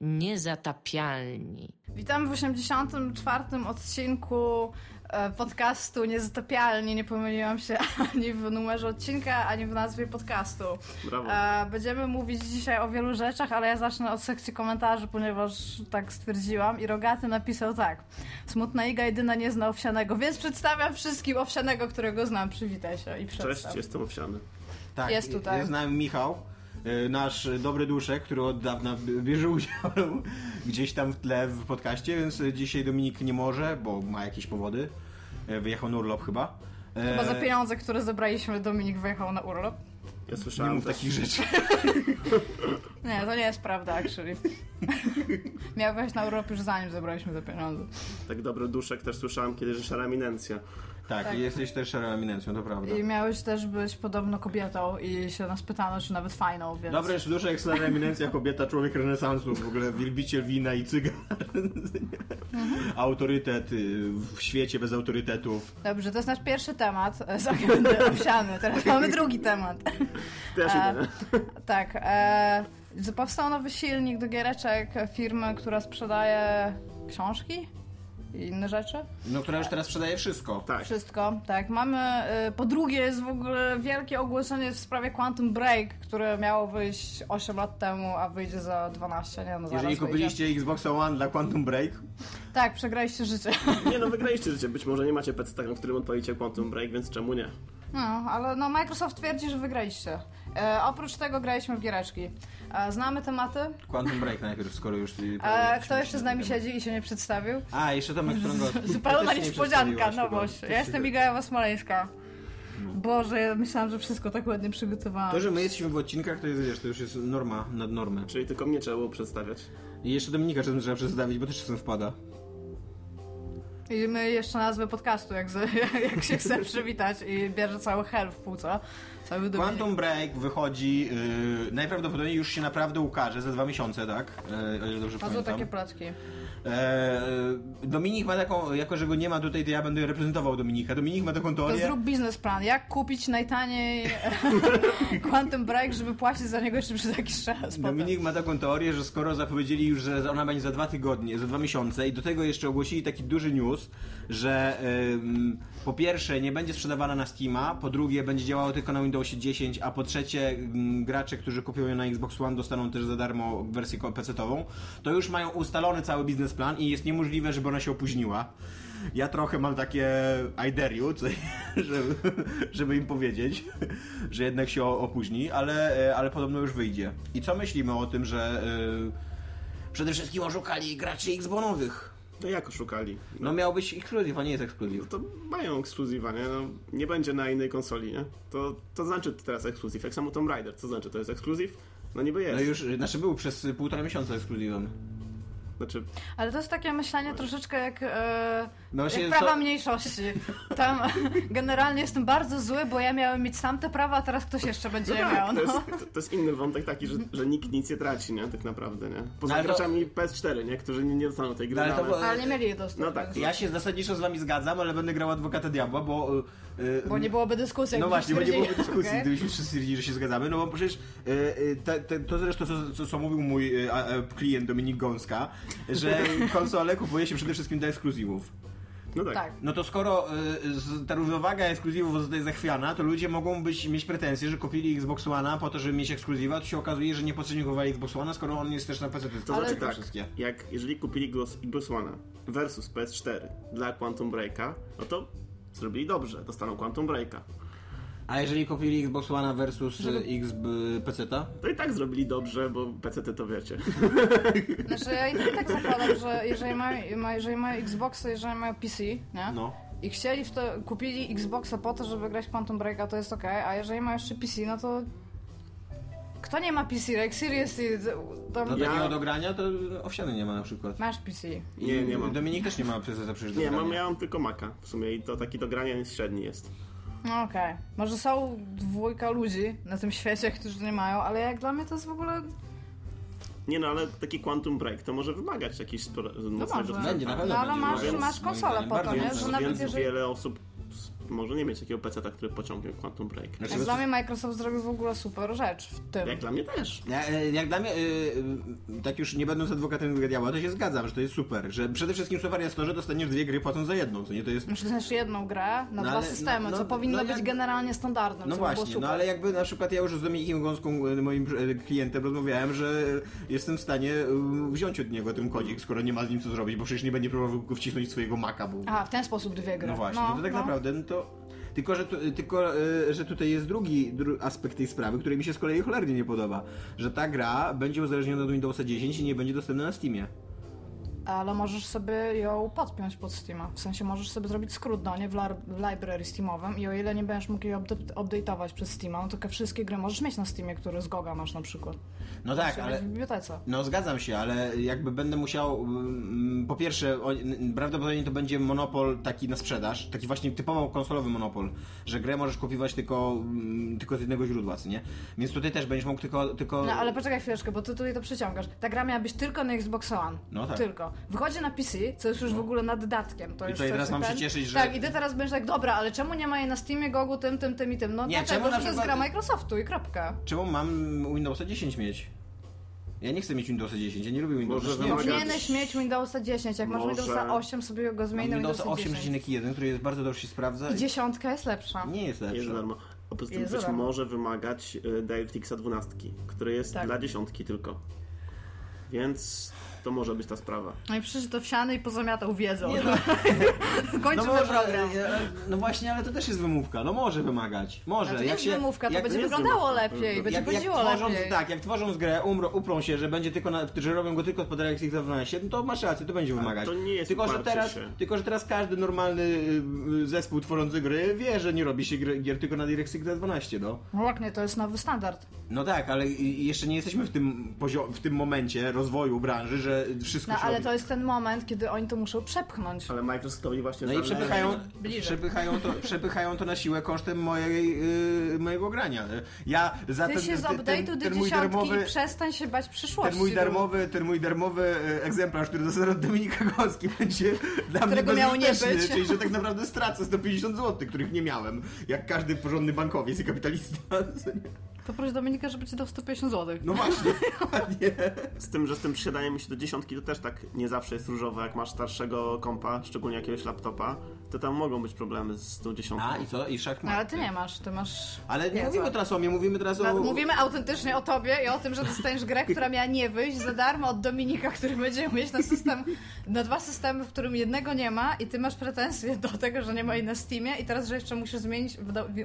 Niezatapialni. Witam w 84. odcinku e, podcastu Niezatapialni. Nie pomyliłam się ani w numerze odcinka, ani w nazwie podcastu. Brawo. E, Będziemy mówić dzisiaj o wielu rzeczach, ale ja zacznę od sekcji komentarzy, ponieważ tak stwierdziłam. I Rogaty napisał tak. Smutna Iga jedyna nie zna owsianego, więc przedstawiam wszystkim owsianego, którego znam. Przywitaj się i przedstaw. Cześć, jestem owsiany. Tak, Jest tutaj. Jest z nami Michał, nasz dobry duszek, który od dawna bierze udział gdzieś tam w tle w podcaście, więc dzisiaj Dominik nie może, bo ma jakieś powody. Y, Wyjechał na urlop chyba. Chyba za E, pieniądze, które zebraliśmy, Dominik wyjechał na urlop. Ja Nie słyszałem mów też, takich rzeczy. Nie, to nie jest prawda, actually. Miał wejść na urlop już zanim zebraliśmy te pieniądze. tak dobry duszek też słyszałem kiedyś, że szara eminencja. Tak, Tak. i jesteś też szarą eminencją, to prawda. I miałeś też być podobno kobietą i się nas pytano, czy nawet fajną, więc... Dobry duszek, szara eminencja, kobieta, człowiek renesansu, w ogóle wielbiciel wina i cygar. Autorytet y, w świecie bez autorytetów. Dobrze, to jest nasz pierwszy temat, e, zakręty owsiany. Teraz mamy drugi temat. Też E, tak, e, powstał nowy silnik do giereczek firmy, która sprzedaje książki i inne rzeczy. No, która już teraz sprzedaje wszystko. Tak. Wszystko, tak. Mamy, e, po drugie jest w ogóle wielkie ogłoszenie w sprawie Quantum Break, które miało wyjść 8 lat temu, a wyjdzie za 12, nie no zaraz Jeżeli wyjdzie. kupiliście Xboxa One dla Quantum Break, Tak, przegraliście życie. Nie no, wygraliście życie. Być może nie macie PC, na którym odpalicie Quantum Break, więc czemu nie? No, ale no Microsoft twierdzi, że wygraliście. E, oprócz tego graliśmy w giereczki. E, znamy tematy. Quantum Break najpierw, skoro już... E, kto jeszcze z na nami temat. siedzi i się nie przedstawił? A, jeszcze Tomek Strągowski. Zupełna niespodzianka, nowość. Ja jestem się- Iga Smoleńska. Boże, ja myślałam, że wszystko tak ładnie przygotowałam. To, że my jesteśmy w odcinkach, to jest, wiesz, to już jest norma nad normę. Czyli tylko mnie trzeba było przedstawiać. I jeszcze Dominika czasem trzeba przedstawić, bo też czasem wpada. I my jeszcze nazwę podcastu, jak, z, jak się chce przywitać i bierze cały hell w płuca. Cały Dominik. Quantum Break wychodzi, yy, najprawdopodobniej już się naprawdę ukaże za dwa miesiące, tak? Yy, o ile dobrze A co pamiętam. takie placki? E, Dominik ma taką, jako że go nie ma tutaj, to ja będę reprezentował Dominika. Dominik ma taką To teorię... zrób biznesplan. Jak kupić najtaniej Quantum Break, żeby płacić za niego jeszcze przez jakiś czas potem. Dominik ma taką teorię, że skoro zapowiedzieli już, że ona będzie za dwa tygodnie, za dwa miesiące i do tego jeszcze ogłosili taki duży news, że po pierwsze nie będzie sprzedawana na Steama, po drugie będzie działało tylko na Windowsie 10, a po trzecie ym, gracze, którzy kupią ją na Xbox One dostaną też za darmo wersję PC-tową, to już mają ustalony cały biznesplan i jest niemożliwe, żeby ona się opóźniła. Ja trochę mam takie I dare you, żeby, żeby im powiedzieć, że jednak się opóźni, ale, e, ale podobno już wyjdzie. I co myślimy o tym, że e, przede wszystkim oszukali graczy Xbonowych? No jak oszukali? No miał być ekskluzyw, a nie jest ekskluzyw. To mają ekskluzywa, nie? No, nie będzie na innej konsoli, nie? To, to znaczy teraz ekskluzyw. Jak samo Tomb Raider, co znaczy? To jest ekskluzyw? No niby jest. No już, znaczy był przez półtora miesiąca ekskluzywem. Znaczy, Ale to jest takie myślenie troszeczkę jak, e, No jak się prawa co- mniejszości. Tam generalnie jestem bardzo zły, bo ja miałem mieć tamte prawa, a teraz ktoś jeszcze będzie je miał. to, No. jest, to, to jest inny wątek taki, że, że nikt nic nie traci, nie? Tak naprawdę, nie? Poza No ale to- graczami PS4, nie? Którzy nie, nie dostaną tej gry. No ale to Ale nie mieli jej dostępu. No tak. Ja się zasadniczo z wami zgadzam, ale będę grał adwokata diabła, bo... e, Bo nie byłoby dyskusji. No właśnie, bo nie byłoby dyskusji, Okej. gdybyśmy wszyscy stwierdzili, że się zgadzamy, no bo przecież e, te, te, to zresztą, co, co, co mówił mój a, e, klient Dominik Gąska, że konsole kupuje się przede wszystkim dla ekskluzywów. No tak. Tak. No to skoro z- ta równowaga ekskluzywów zostaje zachwiana, to ludzie mogą być, mieć pretensje, że kupili Xbox One'a po to, żeby mieć ekskluzywa, to się okazuje, że niepotrzebnie kupowali Xbox One'a, skoro on jest też na PC. To Ale znaczy tak, wszystkie. jak jeżeli kupili Xbox One versus PS4 dla Quantum Breaka, no to zrobili dobrze, dostaną Quantum Breaka. A jeżeli kupili Xbox One'a versus Żeby- X PC-ta? To i tak zrobili dobrze, bo PC to wiecie. Znaczy ja i tak, tak zakładam, że jeżeli mają, ma- jeżeli mają Xboxa, jeżeli mają PC, nie? No. I chcieli w to, kupili Xboxa po to, żeby grać Quantum Breaka, to jest ok, a jeżeli mają jeszcze PC, no to kto nie ma PC, jak seriously, to Do Ja- takiego dogrania to owsiany nie ma na przykład. masz PC. Nie, nie mam. Dominik też nie ma PC-ta przecież do Nie, grania. mam, ja mam tylko Maca w sumie i to taki do grania średni jest. No okej. Może są dwójka ludzi na tym świecie, którzy nie mają, ale jak dla mnie to jest w ogóle... Nie no, ale taki Quantum Break to może wymagać mocnego sprzętu. Będzie, na pewno No ale masz, masz konsolę po to, nie? Że nawet Więc jeżeli... wiele osób może nie mieć takiego PC-ta, który pociągnie Quantum Break. Znaczy, Jak dla mnie Microsoft zrobił w ogóle super rzecz w tym. Jak dla mnie też. Ja, e, Jak dla mnie, y, y, tak już nie będąc adwokatem diabła, to się zgadzam, że to jest super. Że przede wszystkim super jest to, że dostaniesz dwie gry płacąc za jedną, co nie? To jest Muszę znaleźć jedną grę na No dwa ale- systemy, no- no- co powinno no być jak- generalnie standardem. No właśnie, super. no ale jakby na przykład ja już z Dominikiem Gąską, moim klientem, rozmawiałem, że jestem w stanie wziąć od niego ten kodzik, skoro nie ma z nim co zrobić, bo przecież nie będzie próbował go wcisnąć swojego Maca, bo... Aha, w ten sposób dwie gry. No właśnie, no, to tak naprawdę, no to... Tylko, że, tu, tylko e, że tutaj jest drugi dru, aspekt tej sprawy, który mi się z kolei cholernie nie podoba. Że ta gra będzie uzależniona od Windowsa 10 i nie będzie dostępna na Steamie. Ale możesz sobie ją podpiąć pod Steama. W sensie możesz sobie zrobić skrót do niej w, w library Steamowym i o ile nie będziesz mógł jej update- update'ować przez Steama, no to wszystkie gry możesz mieć na Steamie, które z Goga masz na przykład. No tak, ale... W bibliotece. No zgadzam się, ale jakby będę musiał, mm, po pierwsze, o, prawdopodobnie to będzie monopol taki na sprzedaż, taki właśnie typowo konsolowy monopol, że grę możesz kupować tylko, mm, tylko z jednego źródła, co nie? Więc tutaj też będziesz mógł tylko... tylko... No ale poczekaj chwileczkę, bo ty tutaj to przyciągasz. Ta gra miała być tylko na Xbox One. No tak. Tylko. Wychodzi na PC, co jest już w ogóle naddatkiem. To I tutaj teraz mam się ten- cieszyć, że- Tak, i ty teraz będziesz tak, dobra, ale czemu nie ma jej na Steamie, Gogu, tym, tym, tym i tym? No Nie, dlatego, czemu na to jest przykład- gra Microsoftu i kropka. Czemu mam Windowsa 10 mieć? Ja nie chcę mieć Windowsa 10, ja nie lubię Windowsa. Może nie, wymagać- Powinieneś mieć Windowsa 10, jak masz Może- Windowsa 8, sobie go zmień na Windowsa Windowsa 10. 8.1, który jest bardzo dobrze się sprawdza. I dziesiątka jest lepsza. Nie jest lepszy. Jest darmo. A poza tym Jest być może wymagać y, DirectX 12, który jest Tak. dla dziesiątki tylko. Więc to może być ta sprawa. No i przecież to wsiany i pozamiatał wiedzą. Nie, no. Kończymy No, może, program. no właśnie, ale to też jest wymówka. No może wymagać. Może. Ale to jak jest się, wymówka, to jak- będzie jest wyglądało wymówka. lepiej, będzie jak, jak chodziło tworząc, lepiej. tak, jak tworząc grę, umro, uprą się, że będzie tylko na, że robią go tylko pod DirectX 12, no to masz rację, to będzie wymagać. to nie jest tylko, że teraz, się. tylko, że teraz każdy normalny y, zespół tworzący gry wie, że nie robi się gry, gier tylko na DirectX 12, no. No ładnie, to jest nowy standard. No tak, ale jeszcze nie jesteśmy w tym, pozio- w tym momencie rozwoju branży, że wszystko No się ale robi. to jest ten moment, kiedy oni to muszą przepchnąć. Ale Microsoftowi właśnie No i przepychają, Bliżej. przepychają, to, przepychają to na siłę kosztem mojej, yy, mojego grania. Ja za Ty ten, się z update'u do ten mój dziesiątki darmowy, i przestań się bać przyszłości. ten mój darmowy, ten mój darmowy e, egzemplarz, który dostałem od Dominika Gąski będzie dla mnie Którego miało nie być. czyli że tak naprawdę stracę 150 zł, których nie miałem, jak każdy porządny bankowiec i kapitalista. To proś Dominika, żeby ci dał 150 zł. No właśnie, dokładnie. Z tym, że z tym przesiadaniem się do dziesiątki to też tak nie zawsze jest różowe, jak masz starszego kompa, szczególnie jakiegoś laptopa, to tam mogą być problemy z tą dziesiątką. A i co? I szach No ale ty nie masz, ty masz... Ale nie co? mówimy teraz o mnie, mówimy teraz o... Mówimy autentycznie o tobie i o tym, że dostaniesz grę, która miała nie wyjść za darmo od Dominika, który będzie mieć na system, na dwa systemy, w którym jednego nie ma i ty masz pretensje do tego, że nie ma jej na Steamie i teraz, że jeszcze musisz zmienić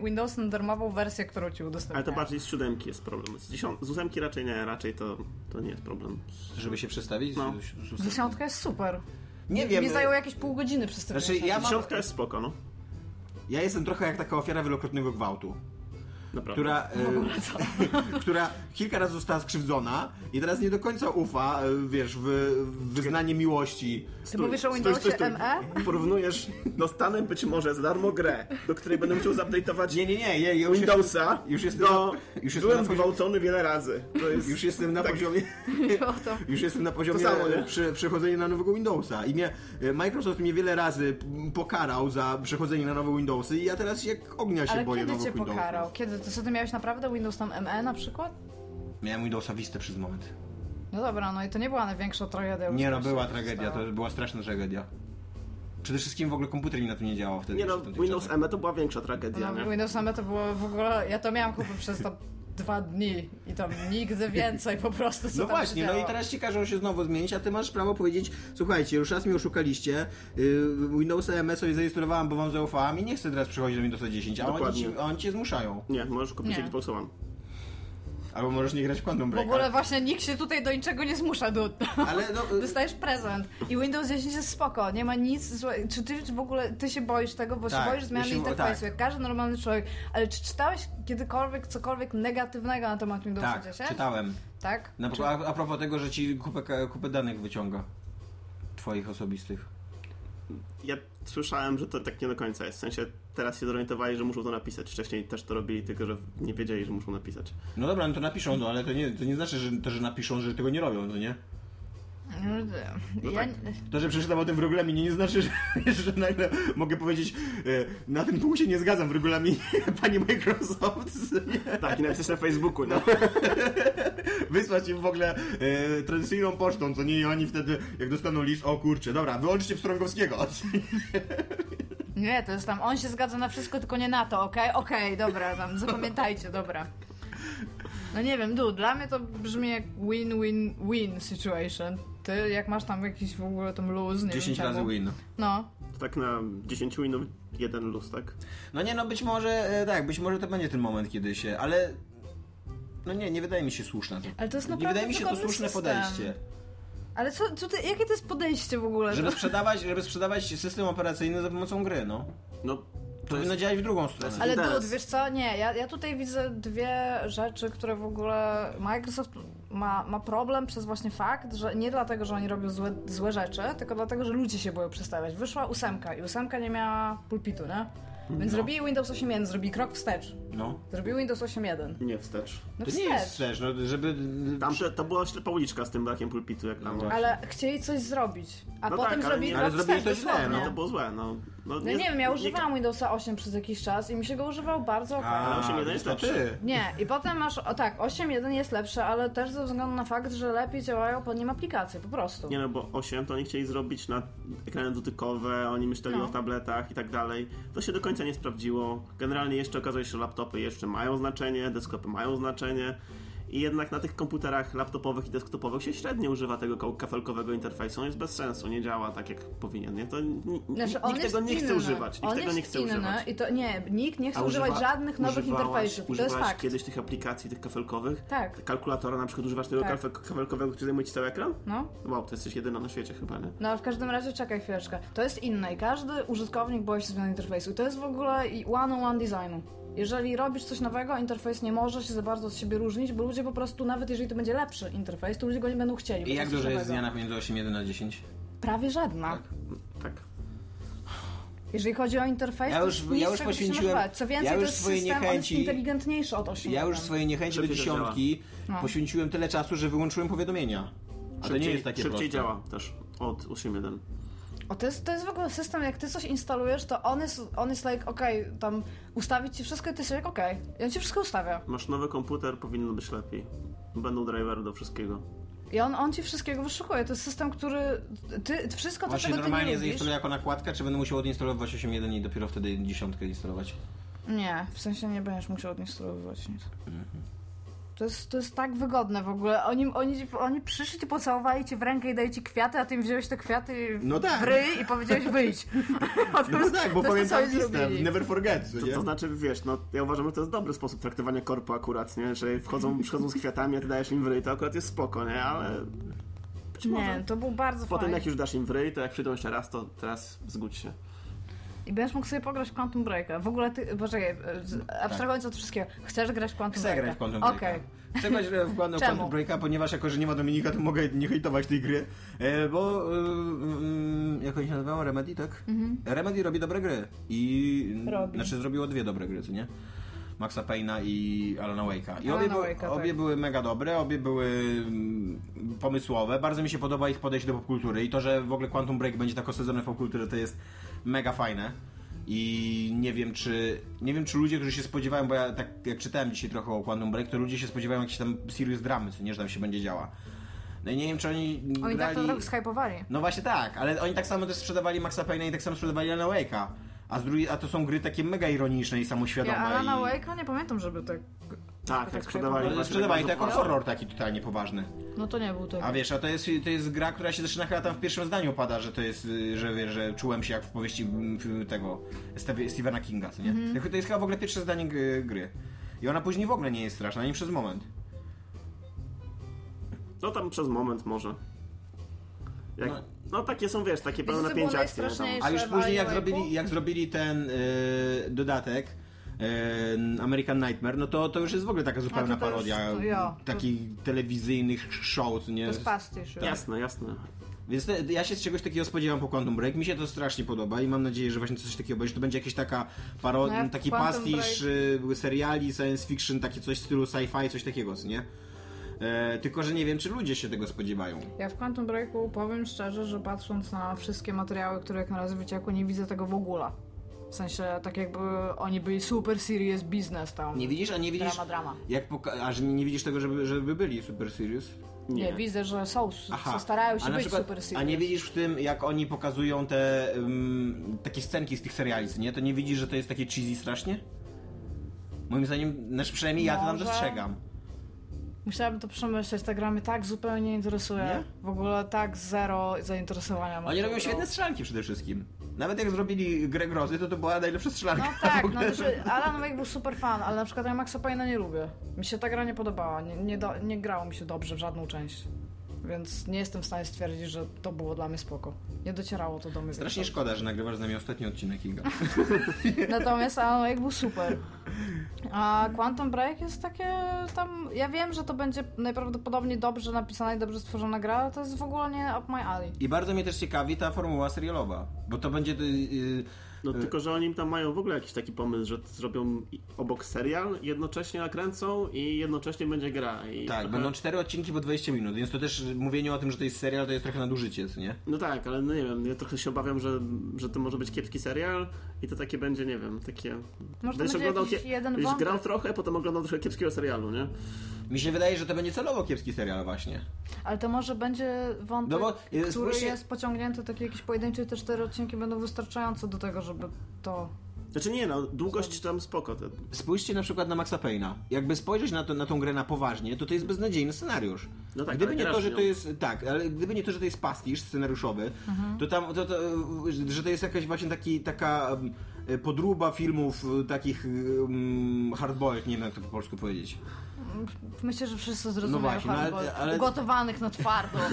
Windows na darmową wersję, którą ci udostępnia. Ale to bardziej z siódemki jest problem. Z, dziesiąt... z ósemki raczej nie, raczej to, to nie jest problem. Żeby się przestawić? No. Z- Dziesiątka jest super. Nie wiem. Mi zajęło jakieś pół godziny przestawienia. Znaczy, się. ja mam- Dziesiątka jest spoko, no. Ja jestem trochę jak taka ofiara wielokrotnego gwałtu. Naprawdę. która, e, która kilka razy została skrzywdzona i teraz nie do końca ufa, e, wiesz, w, w wyznanie miłości. Ty mówisz o Windowsie ME? Porównujesz, dostanę być może za darmo grę, do której będę musiał zupdate'ować Nie, nie, nie, nie już Windowsa już jestem do... na- już jestem byłem zgwałcony wiele razy. To jest... Już jestem na Tak. poziomie. O to. Już jestem na poziomie samo, przechodzenia na nowego Windowsa. I mnie, e, Microsoft mnie wiele razy pokarał za przechodzenie na nowe Windowsy i ja teraz jak ognia się Ale boję kiedy nowych cię Windowsów. pokarał? Kiedy? To co, ty miałeś naprawdę Windows tam ME na przykład? Miałem Windowsa Vista przez moment. No dobra, no i to nie była największa tragedia. Nie no, była tragedia, to była straszna tragedia. Przede wszystkim w ogóle komputer mi na tym nie działał wtedy. Nie no, Windows. ME to była większa tragedia, No, nie? Windows ME to było w ogóle... Ja to miałam chyba przez tam dwa dni i tam nigdy więcej po prostu co No tam właśnie, się no i teraz ci każą się znowu zmienić, a ty masz prawo powiedzieć, słuchajcie, już raz mnie oszukaliście, yy, Windowsa MS sobie zarejestrowałem, bo wam zaufałam i nie chcę teraz przechodzić do Windowsa 10, a oni Dokładnie. ci, oni cię zmuszają. Nie, możesz kupić Nie. Xbox One. Albo możesz nie grać w Quantum W Break. ogóle właśnie nikt się tutaj do niczego nie zmusza, do... ale, ale no, Dostajesz prezent i Windows 10 jest spoko, nie ma nic złego. Czy ty w ogóle, ty się boisz tego, bo Tak, się boisz zmiany się interfejsu, tak. jak każdy normalny człowiek, ale czy czytałeś kiedykolwiek cokolwiek negatywnego na temat Windowsa tak, 10? czytałem. Tak? Na, Czy- a, a propos tego, że ci kupę, kupę danych wyciąga. Twoich osobistych. Ja słyszałem, że to tak nie do końca jest. W sensie teraz się zorientowali, że muszą to napisać. Wcześniej też to robili, tylko że nie wiedzieli, że muszą napisać. No dobra, no to napiszą, no ale to nie, to nie znaczy, że, to, że napiszą, że tego nie robią, to nie? No ja, tak. To, że przeczytam o tym w regulaminie nie znaczy, że, że nagle mogę powiedzieć e, na tym punkcie nie zgadzam w regulaminie pani Microsoft. Nie? Tak, i napisać na Facebooku, no. Wysłać im w ogóle e, tradycyjną pocztą, co nie i oni wtedy jak dostaną list, o kurczę, dobra, wyłączcie Pstrągowskiego. Nie, to jest tam, on się zgadza na wszystko, tylko nie na to, okej? Okej, dobra, tam, zapamiętajcie, dobra. No nie wiem, du, dla mnie to brzmi jak win-win-win situation. Ty, jak masz tam jakiś w ogóle tam luz, nie 10 wiem razy czemu. win. No, Tak na 10 winów jeden luz, tak? No nie, no być może, e, tak, być może to będzie ten moment, kiedy się, ale... No nie, nie wydaje mi się słuszne to. Ale to jest Nie naprawdę wydaje mi się to słuszne system. podejście. Ale co, co ty, jakie to jest podejście w ogóle? Żeby sprzedawać, żeby sprzedawać system operacyjny za pomocą gry, no. No, To powinno jest... działać w drugą stronę. Ale. Dud, wiesz co? Nie, ja, ja tutaj widzę dwie rzeczy, które w ogóle Microsoft ma, ma problem przez właśnie fakt, że nie dlatego, że oni robią złe, złe rzeczy, tylko dlatego, że ludzie się boją przestawiać. Wyszła ósemka i ósemka nie miała pulpitu, nie? Więc No. zrobili Windows 8.1, zrobili krok wstecz. No. Zrobili Windows 8.1. Nie wstecz. No To nie wstecz. jest wstecz, no żeby... Tam to była ślepa uliczka z tym brakiem pulpitu, jak tam. No Ale chcieli coś zrobić, a No potem tak, ale zrobili nie- krok ale zrobili wstecz, to źle. No to było złe, no. No, No nie wiem, ja używałam Windowsa 8 przez jakiś czas i mi się go używał bardzo okej. Ale 8.1 jest lepszy. ty. Nie, i potem masz, o tak, 8.1 jest lepsze, ale też ze względu na fakt, że lepiej działają pod nim aplikacje, po prostu. Nie no, bo 8 to oni chcieli zrobić na ekrany dotykowe, oni myśleli No. o tabletach i tak dalej. To się do końca nie sprawdziło. Generalnie jeszcze okazuje się, że laptopy jeszcze mają znaczenie, desktopy mają znaczenie. I jednak na tych komputerach laptopowych i desktopowych się średnio używa tego ka- kafelkowego interfejsu. On jest bez sensu, nie działa tak jak powinien. Nie? To Znaczy, nikt tego nie inny. chce używać. Nikt on tego nie chce inny używać. i to nie, nikt nie chce używać używa- żadnych nowych interfejsów. To jest fakt. kiedyś tych aplikacji, tych kafelkowych? Tak. Kalkulatora na przykład używasz tego Tak. kafe- kafelkowego, który zajmuje ci cały ekran? No. Wow, to jesteś jedyna na świecie chyba, nie? No ale w każdym razie czekaj chwileczkę. To jest inne i każdy użytkownik boi się zmiany interfejsu. I to jest w ogóle one-on-one designu. Jeżeli robisz coś nowego, interfejs nie może się za bardzo od siebie różnić, bo ludzie po prostu, nawet jeżeli to będzie lepszy interfejs, to ludzie go nie będą chcieli. I to jak duża jest zmiana między 8.1 a 10? Prawie żadna. Tak. Jeżeli chodzi o interfejs, Ja to już- jest ja już poświęciłem-. Co więcej, ja to już jest swojej system, on jest inteligentniejszy od 8. Ja już swojej niechęci do Szybciej to dziesiątki No. poświęciłem tyle czasu, że wyłączyłem powiadomienia. A to nie jest takie Szybciej proste. działa też od 8.1. O, to, jest, to jest w ogóle system, jak ty coś instalujesz, to on jest, on jest like, okej, tam ustawić ci wszystko i ty sobie, okej. I on ci wszystko ustawia. Masz nowy komputer, powinno być lepiej. Będą drivery do wszystkiego. I on, on ci wszystkiego wyszukuje. To jest system, który. Ty, wszystko to, Właśnie czego ty nie normalnie zainstaluję jako nakładkę, czy będę musiał odinstalować 8.1 i dopiero wtedy dziesiątkę instalować? Nie, w sensie nie będziesz musiał odinstalowywać nic. Mhm. To jest, to jest tak wygodne w ogóle. Oni, oni, oni przyszli ci, pocałowali ci w rękę i dali ci kwiaty, a ty im wziąłeś te kwiaty No tak. w ryj i powiedziałeś wyjdź. No tak, bo to jest to, co pamiętam zrobili. never forget, co To, to znaczy, wiesz, no ja uważam, że to jest dobry sposób traktowania korpo akurat, nie? Że wchodzą, przychodzą z kwiatami, a ty dajesz im w ryj, to akurat jest spoko, nie? Ale być może. Nie, to był bardzo Potem fajny. jak już dasz im w ryj, to jak przyjdą jeszcze raz, to teraz zgódź się. I będziesz mógł sobie pograć w Quantum Breaka. W ogóle ty, poczekaj, z- abstrahując od wszystkiego, chcesz grać w Quantum Chcę Breaka? grać w Quantum Breaka. Okej. Chcę grać w Quantum Breaka, ponieważ jako, że nie ma Dominika, to mogę nie hejtować tej gry. E, bo, e, mm, jak oni się nazywają? Remedy, tak? Remedy robi dobre gry. I, Mhm. Robi. Znaczy zrobiło dwie dobre gry, co nie? Maxa Payne'a i Alana Wake'a. I Alana obie, Wake'a, obie tak. były mega dobre, obie były mm, pomysłowe. Bardzo mi się podoba ich podejście do popkultury i to, że w ogóle Quantum Break będzie tak osadzone w popkulturę, to jest mega fajne. I nie wiem, czy nie wiem, czy ludzie, którzy się spodziewają, bo ja tak jak czytałem dzisiaj trochę o Quantum Break, to ludzie się spodziewają jakiejś tam serious dramy, co nie, że tam się będzie działa. No i nie wiem, czy oni Oni tak to grali... trochę. No właśnie tak, ale oni tak samo też sprzedawali Maxa Payne'a i tak samo sprzedawali Alan Wake'a. A, z drugiej, a to są gry takie mega ironiczne i samoświadome. Ja Alana i... Wake'a nie pamiętam, żeby tak... Tak, tak sprzedawali właśnie Sprzedawali to jako horror taki totalnie poważny. No to nie był to. A wiesz, a to jest, to jest gra, która się zaczyna chyba tam w pierwszym zdaniu pada, że to jest, że wiesz, że czułem się jak w powieści mm, tego Stephena Kinga, co nie? Mhm. To jest chyba w ogóle pierwsze zdanie gry. I ona później w ogóle nie jest straszna, ani przez moment. No tam przez moment może. Jak, No. no. takie są, wiesz, takie pełne napięcia najstraszniejsze? Tam. A już później jak zrobili, jak zrobili ten y, dodatek American Nightmare, no to, to już jest w ogóle taka zupełna to już- parodia to takich telewizyjnych show, co nie? To jest pastisz. Jasne, jasne. Więc te, ja się z czegoś takiego spodziewam po Quantum Break. Mi się to strasznie podoba i mam nadzieję, że właśnie coś takiego będzie. Że to będzie jakaś taka paro... No taki pastisz y, seriali, science fiction, takie coś w stylu sci-fi, coś takiego, co nie? E, tylko, że nie wiem, czy ludzie się tego spodziewają. Ja w Quantum Breaku powiem szczerze, że patrząc na wszystkie materiały, które jak na razie wyciekły, nie widzę tego w ogóle. W sensie, tak jakby oni byli super serious business tam. Nie widzisz, a nie widzisz... Drama, drama. Jak poka- a że nie, nie widzisz tego, żeby, żeby byli super serious? Nie. widzę, że są, są starają się być przykład, super serious. A nie widzisz w tym, jak oni pokazują te um, takie scenki z tych seriali, nie? To nie widzisz, że to jest takie cheesy strasznie? Moim zdaniem, znaczy przynajmniej ja to tam Może. dostrzegam. Musiałabym to przemyśleć, ta gra mnie tak zupełnie nie interesuje. Nie? W ogóle tak zero zainteresowania. Oni robią świetne strzelanki przede wszystkim. Nawet jak zrobili grę grozy, to to była najlepsza strzelanka. No tak, no, że Alan Wake był super fan, ale na przykład ja Maxa Payne'a nie lubię. Mi się ta gra nie podobała, nie, nie, do, nie grało mi się dobrze w żadną część. Więc nie jestem w stanie stwierdzić, że to było dla mnie spoko. Nie docierało to do mnie. Strasznie szkoda, że nagrywasz z nami ostatni odcinek Iga. Natomiast Alan Wake był super. A Quantum Break jest takie tam... Ja wiem, że to będzie najprawdopodobniej dobrze napisana i dobrze stworzona gra, ale to jest w ogóle nie up my alley. I bardzo mnie też ciekawi ta formuła serialowa, bo to będzie... Yy, No tylko, że oni tam mają w ogóle jakiś taki pomysł, że zrobią obok serial, jednocześnie nakręcą i jednocześnie będzie gra. I tak, trochę- będą cztery odcinki po 20 minut, więc to też mówienie o tym, że to jest serial, to jest trochę nadużycie, co nie? No tak, ale no nie wiem, ja trochę się obawiam, że, że to może być kiepski serial i to takie będzie, nie wiem, takie... Może to Będziesz będzie oglądał jakiś jeden będziesz grał trochę, potem oglądał trochę kiepskiego serialu, nie? Mi się wydaje, że to będzie celowo kiepski serial właśnie. Ale to może będzie wątek, No bo, y, który spójrzcie- jest pociągnięty, takie jakieś pojedyncze te cztery odcinki będą wystarczające do tego, żeby to... Znaczy nie no, długość tam spoko. To, Spójrzcie na przykład na Maxa Payne'a. Jakby spojrzeć na, to, na tą grę na poważnie, to to jest beznadziejny scenariusz. No tak, gdyby ale nie to, że to jest. Tak, ale gdyby nie to, że to jest pastisz scenariuszowy, to tam. To, to, że to jest jakaś właśnie taki, taka podróba filmów takich um, hardboiled, nie wiem jak to po polsku powiedzieć. Myślę, że wszyscy zrozumieją No właśnie, no ale- Ugotowanych na twardo.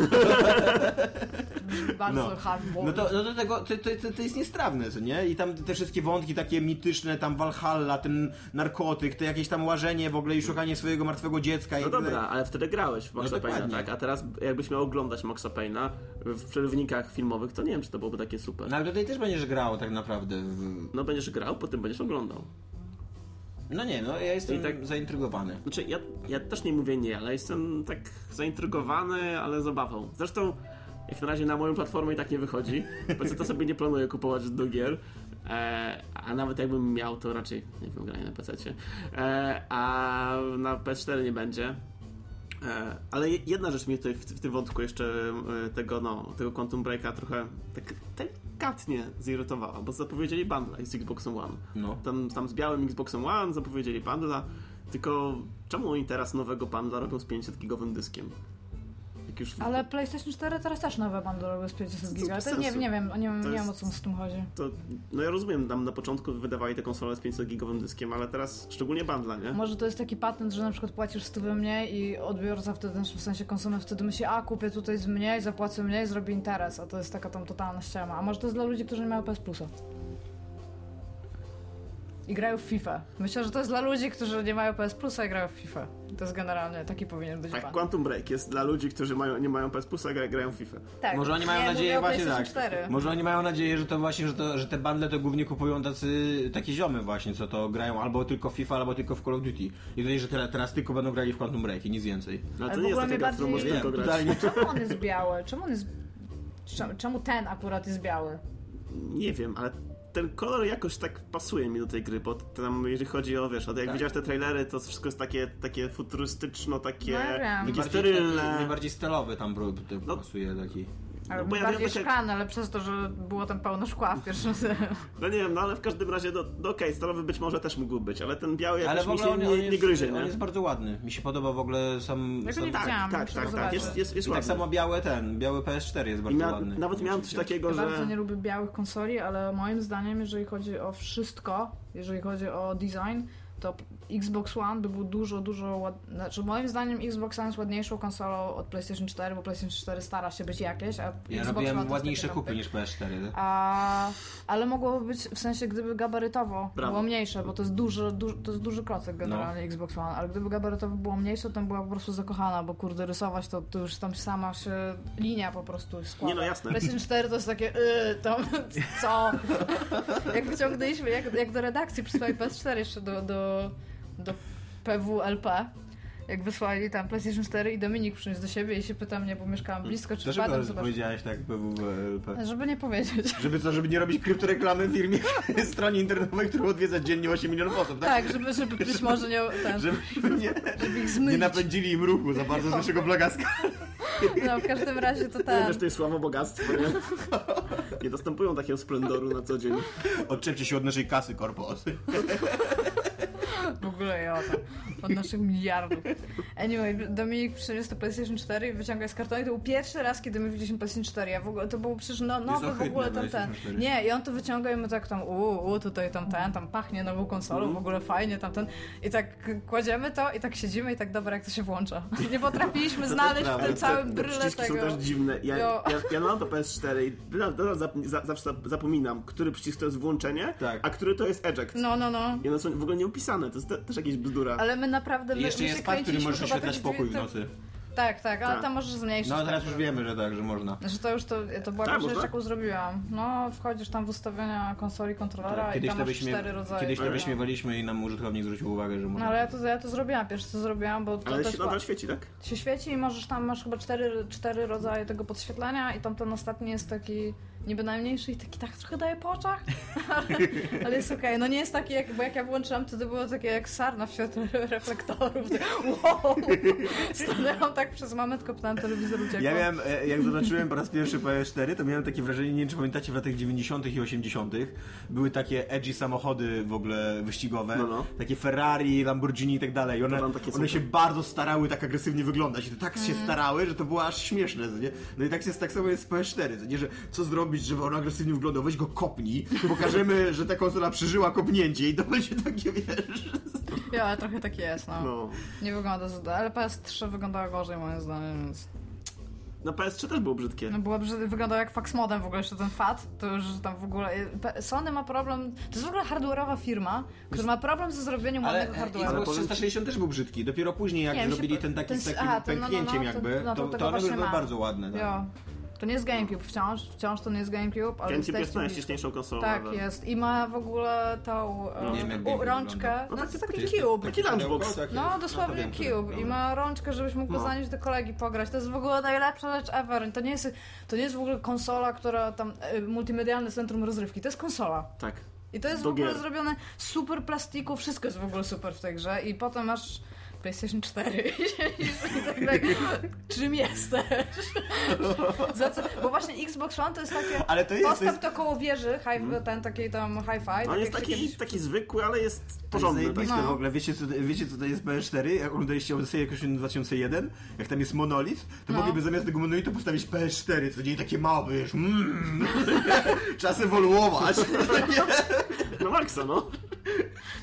Bardzo No. hardboiled. No to, no to, tego, to, to, to, jest niestrawne, co nie? I tam te wszystkie wątki takie mityczne, tam Valhalla, ten narkotyk, to jakieś tam łażenie w ogóle i szukanie swojego martwego dziecka. i no dobra, ale wtedy grałeś w Maxa No Payne'a, dokładnie. tak? A teraz jakbyś miał oglądać Maxa Payne'a w przerywnikach filmowych, to nie wiem, czy to byłoby takie super. No ale tutaj też będziesz grał tak naprawdę. W... No będziesz grał, potem będziesz oglądał. No nie, no ja jestem I tak- zaintrygowany. Znaczy, ja, ja też nie mówię nie, ale jestem tak zaintrygowany, ale zabawą. Zresztą, jak na razie na moją platformę i tak nie wychodzi, bo to sobie nie planuję kupować do gier. E, a nawet jakbym miał, to raczej nie wiem, granie na PC. E, a na PS4 nie będzie. E, ale je- jedna rzecz mnie tutaj w, w tym wątku jeszcze e, tego, no, tego Quantum Breaka trochę tak delikatnie zirytowała, bo zapowiedzieli bundle z Xboxem One. No. Tam, tam z białym Xboxem One zapowiedzieli bundla, tylko czemu oni teraz nowego bundla robią z 500-gigowym dyskiem? Jak już Ale PlayStation 4 teraz też nowe robią z 500 To giga. To nie, nie wiem, nie, nie wiem o jest- co z tym chodzi. to, no ja rozumiem, tam na początku wydawali te konsole z 500-gigowym dyskiem, ale teraz szczególnie bundla, nie? Może to jest taki patent, że na przykład płacisz stówę mniej i odbiorca wtedy, w sensie konsument wtedy myśli, a kupię tutaj z mniej, zapłacę mniej, zrobię interes, a to jest taka tam totalna ściema. A może to jest dla ludzi, którzy nie mają PS Plusa. I grają w FIFA. Myślę, że to jest dla ludzi, którzy nie mają PS Plusa i grają w FIFA. To jest generalnie, taki powinien być Tak, pan. Quantum Break jest dla ludzi, którzy mają, nie mają PS Plusa, gra- grają w FIFA. Tak. Może oni mają nie, nadzieję właśnie tak. PlayStation 4. Może oni mają nadzieję, że to właśnie, że, to, że te bundle to głównie kupują tacy takie ziomy właśnie, co to grają albo tylko w FIFA, albo tylko w Call of Duty. I tutaj, że teraz, teraz tylko będą grali w Quantum Break i nic więcej. No, to nie jest taka gra, którą bardziej- tylko grać. Czemu on jest biały? Czemu on jest... Czemu ten akurat jest biały? Nie wiem, ale ten kolor jakoś tak pasuje mi do tej gry, bo tam jeżeli chodzi o, wiesz, o, jak Tak. widziałeś te trailery, to wszystko jest takie, takie futurystyczno, takie, No ja wiem. takie Najbardziej, sterylne. taki, najbardziej stylowy tam No. pasuje taki. Ale No, tak jak- szklany, ale przez to, że było tam pełno szkła w pierwszym No nie wiem, no ale w każdym razie, no, no okej, stalowy być może też mógł być, ale ten biały jakoś mi się on, nie, on, nie jest, gryzie, on nie? jest bardzo ładny. Mi się podoba w ogóle sam... Ja go sam nie Tak, widziałam, tak, muszę tak, tak, zobaczyć. jest, jest, jest I tak ładny. samo biały ten, biały PS4 jest bardzo mia- ładny. nawet miałem coś takiego, Ja że... bardzo nie lubię białych konsoli, ale moim zdaniem, jeżeli chodzi o wszystko, jeżeli chodzi o design, to Xbox One by był dużo, dużo ład... Znaczy moim zdaniem Xbox One jest ładniejszą konsolą od PlayStation 4, bo PlayStation 4 stara się być jakieś, a Ja Xbox One robiłem jest ładniejsze kupy niż PS4. tak? A, ale mogłoby być, w sensie gdyby gabarytowo Brawo. było mniejsze, bo to jest duży, duży, to jest duży klocek generalnie No. Xbox One, ale gdyby gabarytowo było mniejsze, to bym była po prostu zakochana, bo kurde rysować to, to już tam sama się linia po prostu składa. Nie, no jasne. PlayStation 4 to jest takie yy, tam co? jak wyciągnęliśmy, jak, jak do redakcji przysłali PS4 jeszcze do, do, do PWLP jak wysłali tam PlayStation 4 i Dominik przyniósł do siebie i się pyta mnie, bo mieszkałam blisko, czy Dlaczego wpadłem, zobacz. powiedziałeś tak PWLP? Żeby nie powiedzieć. Żeby co, żeby nie robić kryptoreklamy w firmie, stronie internetowej, którą odwiedza dziennie 8 milionów osób, tak? Tak, żeby, żeby być może nie, ten, Żeby nie, żeby ich nie zmylić. napędzili im ruchu za bardzo z naszego blogaska. No, w każdym razie to Nie ten. wiesz, to jest sławo bogactwo, nie? Nie dostępują takiego splendoru na co dzień. Odczepcie się od naszej kasy, korpos. W ogóle ja tam, od naszych miliardów. Anyway, Dominik przyniósł to PlayStation 4 i wyciąga z kartonu i to był pierwszy raz, kiedy my widzieliśmy PlayStation 4. Ja w ogóle, to było przecież no, nowy w ogóle ten. 4. Nie, i on to wyciąga i my tak tam, u, u, tutaj tam ten, tam pachnie nową konsolą, Mhm. w ogóle fajnie tam ten. I tak kładziemy to i tak siedzimy i tak dobra, jak to się włącza. Nie potrafiliśmy znaleźć w tym całym bryle przyciski tego. są też dziwne. Ja, Jo. ja, ja mam to PS4 i zawsze zapominam, który przycisk to jest włączenie, Tak. a który to jest eject. No, no, no. I one są w ogóle nieupisane, to jest te, też jakieś bzdura. Ale my naprawdę. I My, jeszcze my jest pad, który chyba oświetlać tak pokój w nocy. Tak, tak, ale Tak. tam możesz zmniejszyć. No tak, teraz już wiemy, że tak, że można. Że to już to, to była Tak, pierwsza rzecz, jaką zrobiłam. No, wchodzisz tam w ustawienia konsoli kontrolera i Kiedyś tam to, masz cztery rodzaje. Kiedyś to wyśmiewaliśmy i nam użytkownik zwrócił uwagę, że No można. ale ja to, ja to zrobiłam, pierwsze co zrobiłam, bo to Ale też się nadal świeci, tak? się świeci i możesz tam, masz chyba cztery, cztery rodzaje tego podświetlenia i tam ten ostatni jest taki niby najmniejszy i taki tak trochę daje po oczach, ale, ale jest okej. No nie jest taki, jak, bo jak ja włączyłam, to to było takie jak sarna w świetle reflektorów. Tak, wow! Stanęłam tak przez moment, tylko pytałam telewizor uciekł. Ja miałem, e, jak zobaczyłem po raz pierwszy PS4, to miałem takie wrażenie, nie wiem czy pamiętacie, w latach 90. i 80. były takie edgy samochody w ogóle wyścigowe, No, no. takie Ferrari, Lamborghini i tak dalej. I one, one się bardzo starały tak agresywnie wyglądać i to tak Mm. się starały, że to było aż śmieszne, nie? No i tak jest tak samo jest z PS4, co nie? Że co zrobić, żeby on agresywnie wyglądał? Weź go kopnij, pokażemy, że ta konsola przeżyła kopnięcie i to będzie takie, wiesz... Ja, ale trochę tak jest, no. No. Nie wygląda za... Ale PS3 wyglądała gorzej moim zdaniem, więc... Na PS3 też było brzydkie. No była brzyd... wyglądał jak fax modem w ogóle, jeszcze ten FAT, to już tam w ogóle... Sony ma problem... To jest w ogóle hardware'owa firma, która ma problem ze zrobieniem Ale ładnego hardware'u. Xbox powiem- 360 też był brzydki. Dopiero później, jak Nie, się zrobili po- ten taki ten- z takim aha, ten- no, no, no, pęknięciem to- jakby, no, to to, tego to one były bardzo ładne. Tak. To nie jest GameCube wciąż, wciąż to nie jest GameCube, ale GameCube jest najściśniejszą konsolą. Tak, nawet. jest. I ma w ogóle tą e, Nie wiem, u, rączkę. No, No to tak, taki jest cube. taki lunchbox. Taki- No, to dosłownie który- cube. I dobra. ma rączkę, żebyś mógł No. zanieść do kolegi pograć. To jest w ogóle najlepsza rzecz ever. To nie jest, to nie jest w ogóle konsola, która tam, e, multimedialne centrum rozrywki. To jest konsola. Tak. I to jest Do w ogóle gier. zrobione super plastiku, wszystko jest w ogóle super w tej grze. I potem masz PlayStation 4 i siedzisz i tak, tak czym jesteś? Za co? Bo właśnie Xbox One to jest takie, Ale to jest- postaw to jest- to koło wieży, hi, ten taki tam hi-fi. On tak jest taki, kiedyś- taki zwykły, ale jest To jest porządny. Tak. No. w ogóle. Wiecie co, wiecie, co to jest PS4? Jak oglądaliście Odyssey jakoś 2001? Jak tam jest monolit, to No. mogliby zamiast tego monolitu postawić PS4, co nie takie małe, wiesz, mm, czas ewoluować. No Maxa, no.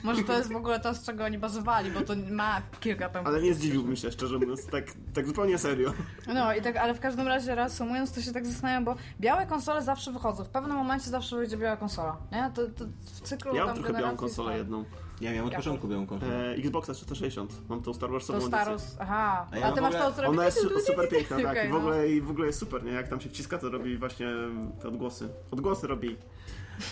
Może to jest w ogóle to, z czego oni bazowali, bo to ma kilka tam... Ale nie zdziwiłbym się, szczerze mówiąc. Tak, tak zupełnie serio. No i tak, ale w każdym razie reasumując, to się tak zastanawiam, bo białe konsole zawsze wychodzą. W pewnym momencie zawsze wyjdzie biała konsola, nie? To, to w cyklu Ja tam mam trochę białą konsolę jedną. Ja miałem od Jaką? początku białą konsolę. E, Xboxa 360. Mam tą Star Warsową To edycję. Staros, aha. A ja A ty masz to, co Ona jest su- super piękna, tak. Okej, I, w no. ogóle, I w ogóle jest super, nie? Jak tam się wciska, to robi właśnie te odgłosy. Odgłosy robi.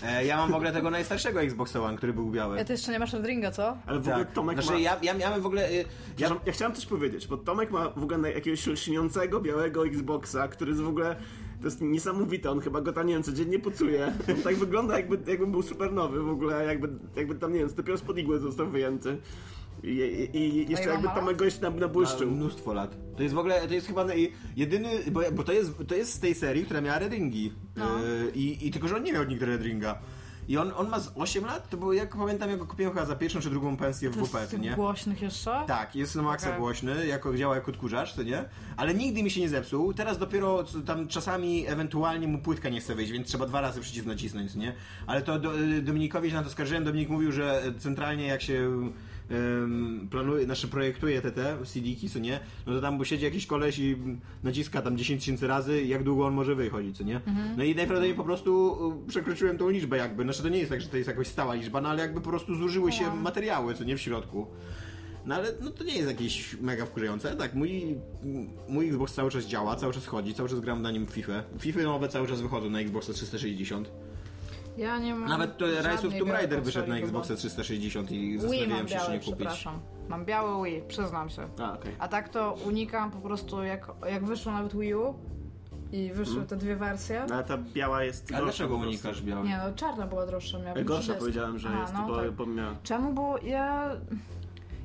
E, ja mam w ogóle tego najstarszego Xbox One, który był biały. Ja ty jeszcze nie masz Ringa, co? Ale w ogóle Tak. Tomek Znaczy ma... ja, ja miałem w ogóle... y, Ja, Ja, ja chciałem coś powiedzieć, bo Tomek ma w ogóle jakiegoś lśniącego białego Xboxa, który jest w ogóle. To jest niesamowite, on chyba go tam, nie wiem, codziennie pocuje. On tak wygląda, jakby, jakby był super nowy w ogóle, jakby, jakby tam, nie wiem, dopiero spod igły został wyjęty. I, i, i jeszcze jakby Tomek go jeszcze na- nabłyszczył. Ma mnóstwo lat. To jest w ogóle, to jest chyba jedyny, bo, bo to, jest, to jest z tej serii, która miała Red Ringi. No. Yy, i, I tylko, że on nie miał nigdy Red Ringa. I on, on ma z 8 lat, to było, jak pamiętam, jak go kupiłem chyba za pierwszą czy drugą pensję w WP, nie? głośnych jeszcze? Tak, jest na maksa Okej. głośny, jako, działa jako odkurzacz, to nie? Ale nigdy mi się nie zepsuł. Teraz dopiero tam czasami ewentualnie mu płytka nie chce wyjść, więc trzeba dwa razy przycisk nacisnąć, nie? Ale to do, Dominikowi się na to skarżyłem. Dominik mówił, że centralnie jak się um, planuje, znaczy projektuje te, te CD-ki, co nie? No to tam siedzi jakiś koleś i naciska tam 10 tysięcy razy, jak długo on może wychodzić, co nie? No i najprawdopodobniej po prostu y, przekroczyłem tą liczbę jakby. Znaczy to nie jest tak, że to jest jakoś stała liczba, no ale jakby po prostu zużyły się No. materiały, co nie w środku. No ale no to nie jest jakieś mega wkurzające. Tak, mój, mój Xbox cały czas działa, cały czas chodzi, cały czas gram na nim w FIFA. FIFA nowe cały czas wychodzą na Xboxa 360. Ja nie mam Nawet to Rise of Tomb Raider wyszedł na Xboxa chyba. 360 i zastanawiałem się, czy nie kupić. przepraszam. Mam białe Wii, przyznam się. A, okej. A tak to unikam po prostu, jak, jak wyszło nawet Wii U i wyszły Mhm. te dwie wersje. No, ale ta biała jest Ale dlaczego unikasz białej? Nie no, czarna była droższa, miała E, Gorsza 30. powiedziałem, że Aha, jest, no bo, tak. Czemu? Bo ja...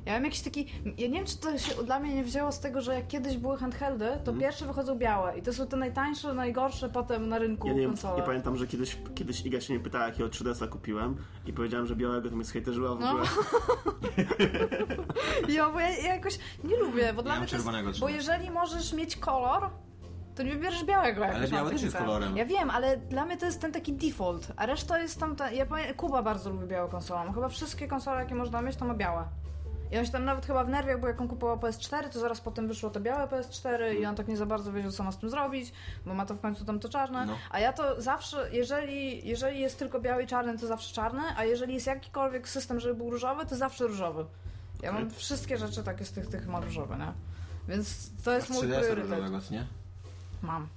Ja mam jakiś taki... Ja nie wiem, czy to się dla mnie nie wzięło z tego, że jak kiedyś były handheldy, to Mhm. pierwsze wychodzą białe i to są te najtańsze, najgorsze potem na rynku Ja nie, wiem, konsole. nie pamiętam, że kiedyś, kiedyś Iga się mnie pytała, jakiego 3DS-a kupiłem i powiedziałem, że białego to mnie zhejterzyła w No. ogóle. Ja, bo ja, ja jakoś nie lubię, bo dla mam mnie to jest, czerwonego Bo 3DS. jeżeli możesz mieć kolor, to nie wybierzesz białego. jak Ale mam też jest kolorem. Ja wiem, ale dla mnie to jest ten taki default, a reszta jest tam... Ta, ja pamię... Kuba bardzo lubi białą konsolę. Chyba wszystkie konsole, jakie można mieć, to ma białe. I on się tam nawet chyba w nerwiach, bo jak on kupował PS4, to zaraz potem wyszło to białe PS4 i on tak nie za bardzo wiedział, co ma z tym zrobić, bo ma to w końcu tam to czarne. No. A ja to zawsze, jeżeli, jeżeli jest tylko biały i czarny, to zawsze czarny, a jeżeli jest jakikolwiek system, żeby był różowy, to zawsze różowy. Ja mam Okej. wszystkie rzeczy takie z tych, tych ma różowe, nie? Więc to jest mój 3DS priorytet. nie? Mam.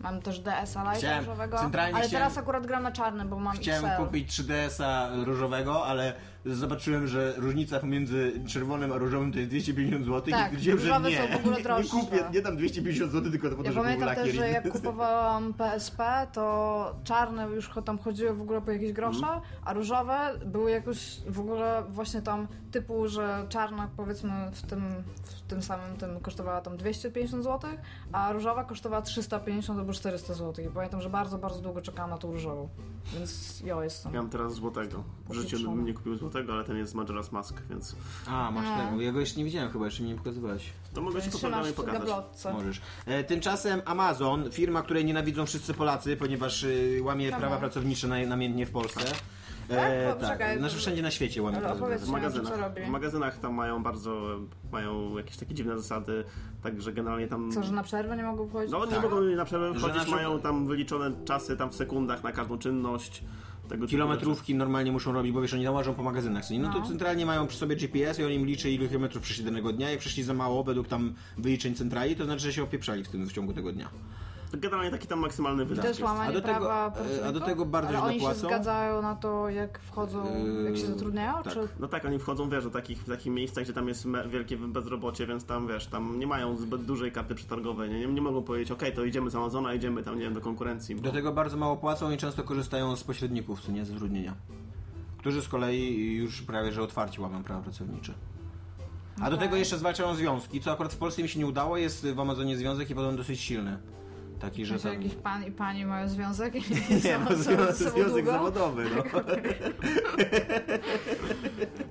Mam też DS-a Lite różowego, ale chciałem- teraz akurat gram na czarnym, bo mam Chciałem XL. kupić 3DS-a różowego, ale zobaczyłem, że różnica pomiędzy czerwonym a różowym to jest 250 zł Tak, i stwierdziłem, że różowe nie, są w ogóle nie, nie kupię, nie dam 250 zł tylko po to, Ja żeby był pamiętam lakier też, że jak kupowałam PSP, to czarne już tam chodziły w ogóle po jakieś grosze, Mhm. a różowe były jakoś w ogóle właśnie tam typu, że czarna powiedzmy w tym, w tym samym tym kosztowała tam 250 zł, a różowa kosztowała 350 albo 400 zł. I pamiętam, że bardzo, bardzo długo czekałam na tą różową. Więc ja jestem. Ja mam teraz złotego. W życiu bym nie kupił złotego, ale ten jest z Majora's Mask, więc A, masz No. tego. Ja go jeszcze nie widziałem chyba, jeszcze mi nie pokazywałeś. to mogę ci po programie pokazać. gablotce. Możesz. E, tymczasem Amazon, firma, której nienawidzą wszyscy Polacy, ponieważ y, łamie Czemu? prawa pracownicze na, namiętnie w Polsce. Tak? Bo czekaj, znaczy wszędzie na świecie łamie prawa W Co magazynach. robi? W magazynach tam mają bardzo, mają jakieś takie dziwne zasady, także generalnie tam... Co, że na przerwę nie mogą wchodzić? No nie Tak. mogą na przerwę wchodzić, na przykład- mają tam wyliczone czasy tam w sekundach na każdą czynność. Tego Kilometrówki normalnie muszą robić, bo wiesz, oni nałażą po magazynach. co nie? No to No. centralnie mają przy sobie GPS i on im liczy, ile kilometrów przeszli danego dnia. Jak przeszli za mało, według tam wyliczeń centrali, to znaczy, że się opieprzali w tym w ciągu tego dnia. Generalnie taki tam maksymalny wydatek to jest łamanie A do tego- prawa e, a do tego bardzo Ale źle oni się płacą? zgadzają na to, jak wchodzą, jak się Yy, zatrudniają? tak. Czy... No tak, oni wchodzą, wiesz, do takich, w takich miejscach, gdzie tam jest wielkie bezrobocie, więc tam, wiesz, tam nie mają zbyt dużej karty przetargowej, nie, nie, nie mogą powiedzieć, okej, to idziemy z Amazona, idziemy tam, nie wiem, do konkurencji. Bo... Do tego bardzo mało płacą i często korzystają z pośredników, co nie, z zatrudnienia. Którzy z kolei już prawie, że otwarcie łamią prawa pracownicze. A do tego jeszcze zwalczają związki, co akurat w Polsce mi się nie udało. Jest w Amazonie związek i podobno dosyć silny. Taki, że tam... jakiś pan i pani mają związek i Nie, są no, ze związek, zawodowy, no.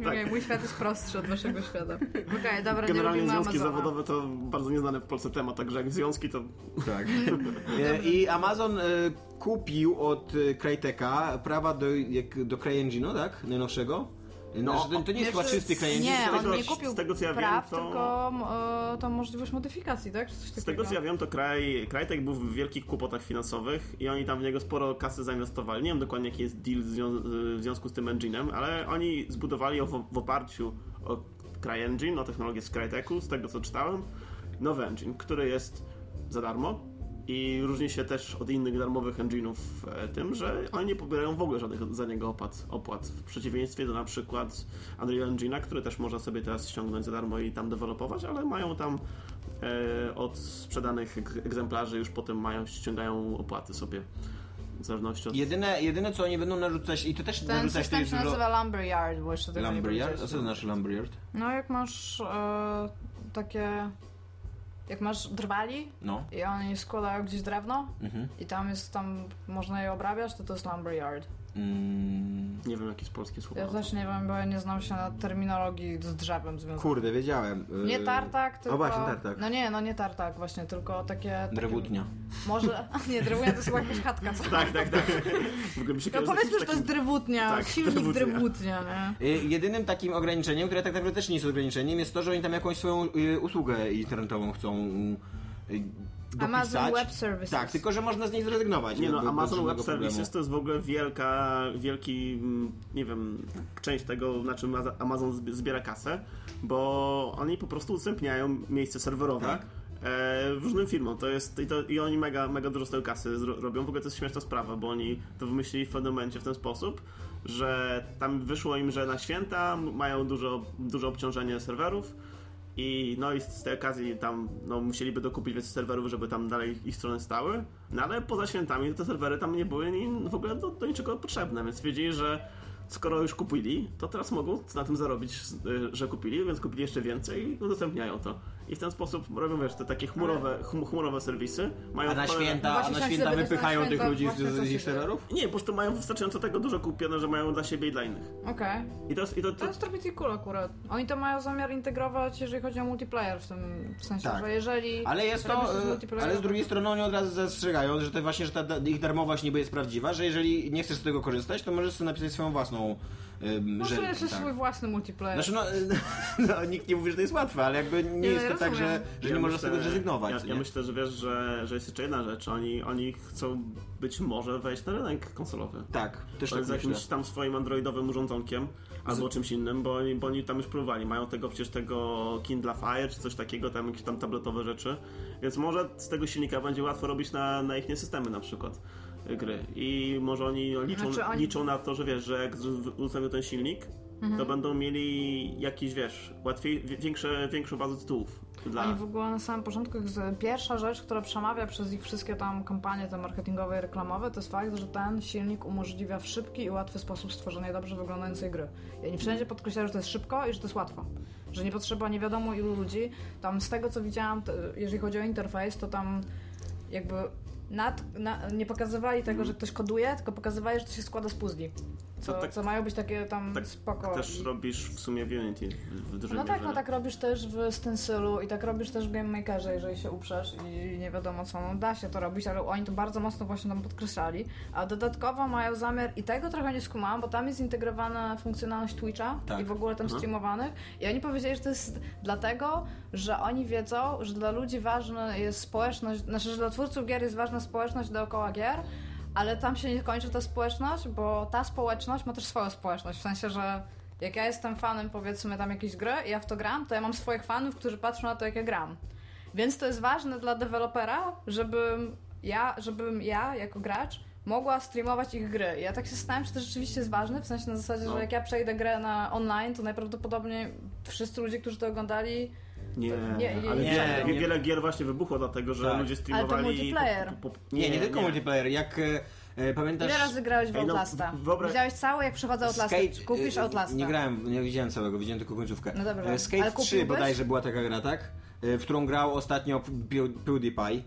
Tak. Nie, mój świat jest prostszy od waszego świata. Okej, dobra, nie Generalnie lubimy związki Amazona. zawodowe to bardzo nieznany w Polsce temat, także jak związki to Tak. E, I Amazon e, kupił od e, Crytek'a prawa do, jak, do CryEngine'u, tak? Najnowszego. No, znaczy, to, to nie jest chyba czysty. Nie, on nie kupił z tego, co ja wiem, praw, to- tylko e, tą możliwość modyfikacji, tak? Z tego co ja wiem, to kraj, Krajtek był w wielkich kłopotach finansowych i oni tam w niego sporo kasy zainwestowali. Nie wiem dokładnie jaki jest deal w, zwią- w związku z tym enginem, ale oni zbudowali w, w oparciu o CryEngine, o technologię z Cryteku, z tego co czytałem, nowy engine, który jest za darmo i różni się też od innych darmowych engine'ów e, tym, że oni nie pobierają w ogóle żadnych za niego opłat, opłat. W przeciwieństwie do na przykład Unreal Engine'a, który też można sobie teraz ściągnąć za darmo i tam dewelopować, ale mają tam e, od sprzedanych egzemplarzy już potem mają, ściągają opłaty sobie. W zależności od... Jedyne, jedyne co oni będą narzucać, i to też Ten narzucać to system jest się dużo... nazywa Lumberyard, bo jeszcze tego nie Lumberyard? A co to znaczy Lumberyard? No jak masz e, takie... Jak masz drwali No. i oni składają gdzieś drewno Mhm. i tam jest tam, można je obrabiać, to to jest Lumberyard. Mm, Nie wiem jakie jest polskie słowo. Ja też nie wiem, bo ja nie znam się na terminologii z drzewem związanej. kurde, wiedziałem. Nie Yy, tartak, tylko... właśnie, tartak. No nie, no nie tartak właśnie, tylko takie... takie... Drewutnia. Może... Nie, drewutnia to jest jakaś chatka. Co? Tak, tak, tak. W ogóle mi się No powiedzmy, że to jest drewutnia, Tak, silnik drewutnia. nie? Y, Jedynym takim ograniczeniem, które tak naprawdę też nie jest ograniczeniem, jest to, że oni tam jakąś swoją y, usługę internetową chcą y, dopisać. Amazon Web Services. Tak, tylko że można z niej zrezygnować. Nie no, Amazon Web Services problemu. to jest w ogóle wielka, wielki, mm, nie wiem, część tego, na czym Amazon zb- zbiera kasę, bo oni po prostu udostępniają miejsce serwerowe Tak. e, różnym firmom. To jest, i, to, I oni mega, mega dużo z tej kasy zro, robią. W ogóle to jest śmieszna sprawa, bo oni to wymyślili w pewnym momencie w ten sposób, że tam wyszło im, że na święta mają dużo, duże obciążenie serwerów i no i z tej okazji tam no, musieliby dokupić więcej serwerów, żeby tam dalej ich strony stały. No ale poza świętami te serwery tam nie były ni, w ogóle do, do niczego potrzebne, więc wiedzieli, że skoro już kupili, to teraz mogą na tym zarobić, że kupili, więc kupili jeszcze więcej i udostępniają to. I w ten sposób robią, wiesz, te takie chmurowe, chmurowe serwisy. Mają A na święta, a Właśnie na święta wypychają na tych ludzi z, z serwerów? Nie, po prostu mają wystarczająco tego dużo kupione, że mają dla siebie i dla innych. Okej. I to jest, i to, to, To jest trochę cool akurat. Oni to mają zamiar integrować, jeżeli chodzi o multiplayer, w tym w sensie, Tak. że jeżeli. Ale jest to, e, ale z drugiej to- strony oni od razu zastrzegają, że to właśnie, że ta ich darmowość niby jest prawdziwa, że jeżeli nie chcesz z tego korzystać, to możesz sobie napisać swoją własną Może że, jeszcze tak. swój własny multiplayer. Znaczy no, no, nikt nie mówi, że to jest łatwe, ale jakby nie, Nie, jest ja to tak, że, rozumiem. że Ja nie możesz z myślę- tego zrezygnować. Ja, ja nie? myślę, że wiesz, że, że jest jeszcze jedna rzecz. Oni, oni chcą być może wejść na rynek konsolowy. Tak, też tak z myślę. jakimś tam swoim androidowym urządzonkiem albo czymś innym, bo oni, bo oni tam już próbowali. Mają tego przecież tego Kindle Fire czy coś takiego, tam jakieś tam tabletowe rzeczy. Więc może z tego silnika będzie łatwo robić na, na ich systemy na przykład gry. I może oni liczą, Znaczy oni- liczą na to, że wiesz, że jak z- ustawią ten silnik, Mhm. to będą mieli jakiś, wiesz, łatwiej, wi- większe, większą bazę tytułów. Dla... Oni w ogóle na samym początku, pierwsza rzecz, która przemawia przez ich wszystkie tam kampanie te marketingowe i reklamowe, to jest fakt, że ten silnik umożliwia w szybki i łatwy sposób stworzenie dobrze wyglądającej gry. I oni wszędzie podkreślają, że to jest szybko i że to jest łatwo. Że nie potrzeba nie wiadomo ilu ludzi. Tam z tego co widziałam, jeżeli chodzi o interfejs, to tam jakby nad, na, nie pokazywali tego, że ktoś koduje, tylko pokazywali, że to się składa z puzli. Co, tak- co mają być takie tam tak spoko. Też robisz w sumie w Unity w, w dużej no tak, mierze. no tak robisz też w Stencilu i tak robisz też w Game Makerze, jeżeli się uprzesz i nie wiadomo co, no da się to robić, ale oni to bardzo mocno właśnie tam podkreślali. A dodatkowo mają zamiar, i tego trochę nie skumałam, bo tam jest integrowana funkcjonalność Twitcha Tak. i w ogóle tam Mhm. streamowanych i oni powiedzieli, że to jest dlatego, że oni wiedzą, że dla ludzi ważna jest społeczność, znaczy, że dla twórców gier jest ważna społeczność dookoła gier, ale tam się nie kończy ta społeczność, bo ta społeczność ma też swoją społeczność, w sensie, że jak ja jestem fanem powiedzmy tam jakiejś gry i ja w to gram, to ja mam swoich fanów, którzy patrzą na to, jak ja gram. Więc to jest ważne dla dewelopera, żebym ja, żebym ja jako gracz mogła streamować ich gry. I Ja tak się zastanawiam, czy to rzeczywiście jest ważne, w sensie na zasadzie, No. że jak ja przejdę grę na online, to najprawdopodobniej wszyscy ludzie, którzy to oglądali, Nie, Nie, nie, ale nie. wiele, Nie. wiele gier właśnie wybuchło dlatego, że Tak. ludzie streamowali... Ale to multiplayer. Po, po, po, Nie, nie, tylko multiplayer. Jak e, e, pamiętasz... ile razy grałeś w no, Outlasta? wyobraź- Widziałeś cały, jak przychodzę Outlasta? Skate- Kupisz e, Outlasta. Nie grałem, nie widziałem całego, widziałem tylko końcówkę. No dobrze. E, Ale Skate 3 kupiłbyś? bodajże była taka gra, tak? E, W którą grał ostatnio Pew- PewDiePie.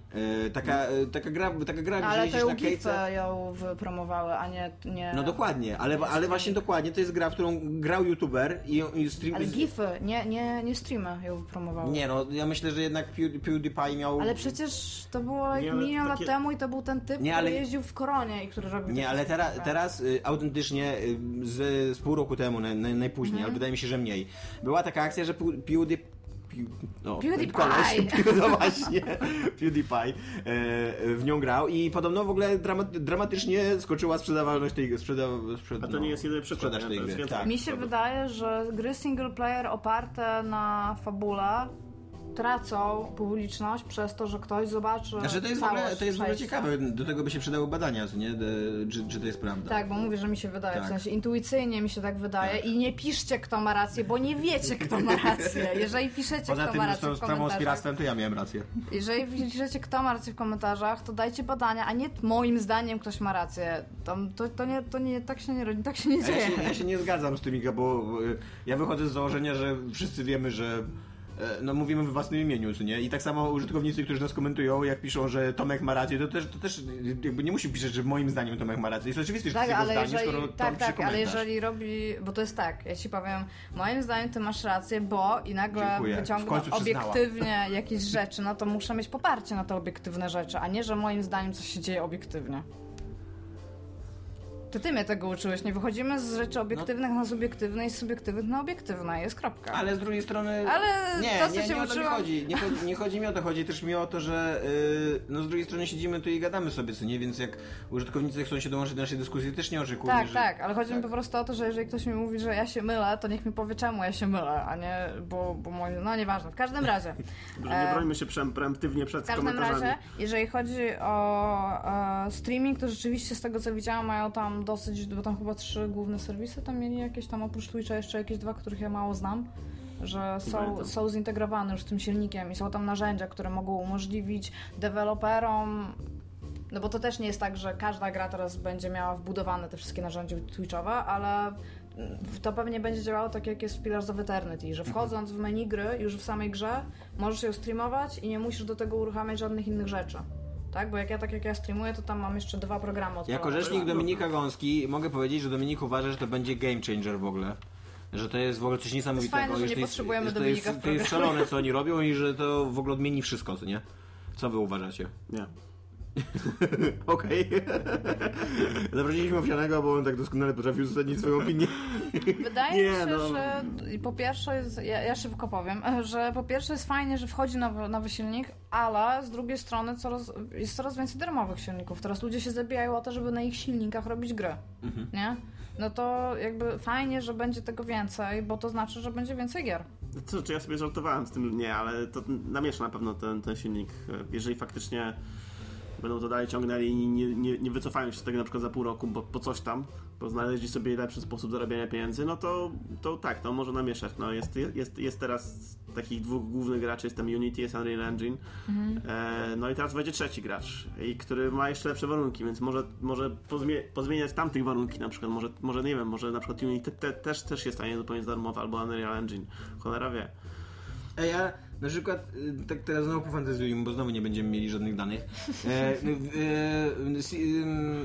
E, Taka, e, taka gra, taka gra No, gdzie ale to jeździsz ją na kejce. gify ją wypromowały, a nie... nie... No dokładnie, ale, ale właśnie dokładnie, to jest gra, w którą grał youtuber i, i stream... Ale gify, nie, nie, nie streamy ją wypromowały. Nie no, ja myślę, że jednak Pew- PewDiePie miał... Ale przecież to było Nie, milion takie- lat temu i to był ten typ, Nie, który ale- jeździł w koronie i który robił Nie, ale teraz, teraz y, autentycznie y, z, z pół roku temu, naj, naj, najpóźniej, Mhm. ale wydaje mi się, że mniej. Była taka akcja, że Pew- PewDiePie No, PewDiePie. koleś, Pew- no właśnie, PewDiePie e, w nią grał i podobno w ogóle drama, dramatycznie skoczyła sprzedawalność tej sprzeda, sprzed, A to nie jest jedyny przykład, sprzedaż tej gry. Tak. Mi się wydaje, że gry single player oparte na fabule tracą publiczność przez to, że ktoś zobaczy Znaczy to jest, w ogóle, to jest w ogóle ciekawe, do tego by się przydały badania, co nie? Czy, czy to jest prawda. Tak, bo mówię, że mi się wydaje, Tak. w sensie intuicyjnie mi się tak wydaje Tak. i nie piszcie kto ma rację, bo nie wiecie kto ma rację. Jeżeli piszecie Poza kto tym ma z rację tą w sprawą z piractwem to ja miałem rację. jeżeli piszecie kto ma rację w komentarzach, to dajcie badania, a nie moim zdaniem ktoś ma rację. Tam, to, to, nie, to nie, tak się nie, tak się nie A ja dzieje. się, ja się nie zgadzam z tym, Iga, bo y, ja wychodzę z założenia, że wszyscy wiemy, że no mówimy w własnym imieniu, co nie? I tak samo użytkownicy, którzy nas komentują, jak piszą, że Tomek ma rację, to też, to też jakby nie musi pisać, że moim zdaniem Tomek ma rację. Jest oczywiste, że Tak, to jest ale jego zdanie, jeżeli, skoro tak, tak, ale jeżeli robi, bo to jest tak, ja ci powiem, moim zdaniem ty masz rację, bo i nagle Dziękuję. Wyciągnę obiektywnie jakieś rzeczy, no to muszę mieć poparcie na te obiektywne rzeczy, a nie, że moim zdaniem coś się dzieje obiektywnie. To ty mnie tego uczyłeś. Nie wychodzimy z rzeczy obiektywnych na subiektywne i z subiektywnych na obiektywne. Jest kropka. Ale z drugiej strony. Ale nie, to, co nie, cię nie o to mi uczyłam- chodzi. Nie, chodzi. nie chodzi mi o to, chodzi też mi o to, że yy, no z drugiej strony siedzimy tu i gadamy sobie, co nie, więc jak użytkownicy chcą się dołączyć do naszej dyskusji, też nie oczekuję. Tak, że... tak, ale chodzi mi tak. po prostu o to, że jeżeli ktoś mi mówi, że ja się mylę, to niech mi powie, czemu ja się mylę, a nie, bo, bo moi... no nieważne. W każdym razie. Że nie E, brońmy się pre- preemptywnie przed W każdym komentarzami. razie, jeżeli chodzi o e, streaming, to rzeczywiście z tego co widziałam mają tam dosyć, bo tam chyba trzy główne serwisy tam mieli jakieś tam oprócz Twitcha jeszcze jakieś dwa, których ja mało znam, że są, są zintegrowane już z tym silnikiem i są tam narzędzia, które mogą umożliwić deweloperom no bo to też nie jest tak, że każda gra teraz będzie miała wbudowane te wszystkie narzędzia Twitchowe, ale to pewnie będzie działało tak jak jest w Pillars of Eternity, że wchodząc w menu gry, już w samej grze, możesz ją streamować i nie musisz do tego uruchamiać żadnych innych rzeczy. Tak? Bo jak ja tak jak ja streamuję, to tam mam jeszcze dwa programy odpalone. Jako rzecznik Dominika Gąski mogę powiedzieć, że Dominik uważa, że to będzie game changer w ogóle. Że to jest w ogóle coś niesamowitego. fajne, że i nie to jest, potrzebujemy to Dominika jest, w to jest szalone, co oni robią i że to w ogóle odmieni wszystko, co nie? Co wy uważacie? Nie. Okej. Zaprosiliśmy Owsianego, bo on tak doskonale potrafił uzasadnić swoją opinię. Wydaje Nie, mi się, no. że po pierwsze, jest, ja, ja szybko powiem, że po pierwsze jest fajnie, że wchodzi nowy, nowy silnik, ale z drugiej strony coraz, jest coraz więcej darmowych silników. Teraz ludzie się zabijają o to, żeby na ich silnikach robić gry. Nie? No to jakby fajnie, że będzie tego więcej, bo to znaczy, że będzie więcej gier. Co, czy ja sobie żartowałem z tym? Nie, ale to namiesza na pewno ten, ten silnik. Jeżeli faktycznie będą to dalej ciągnęli i nie, nie, nie wycofają się z tego na przykład za pół roku, bo po coś tam, bo znaleźli sobie lepszy sposób zarabiania pieniędzy, no to, to tak, to może namieszać. No jest, jest, jest teraz takich dwóch głównych graczy, jest tam Unity, jest Unreal Engine, e, no i teraz będzie trzeci gracz, i który ma jeszcze lepsze warunki, więc może, może pozmie, pozmieniać tamtych warunki na przykład, może, może nie wiem, może na przykład Unity te, też, też jest stanie zupełnie darmowe, albo Unreal Engine, cholera wie. A ja na przykład, y, tak teraz znowu pofantazjujmy, bo znowu nie będziemy mieli żadnych danych. E, e,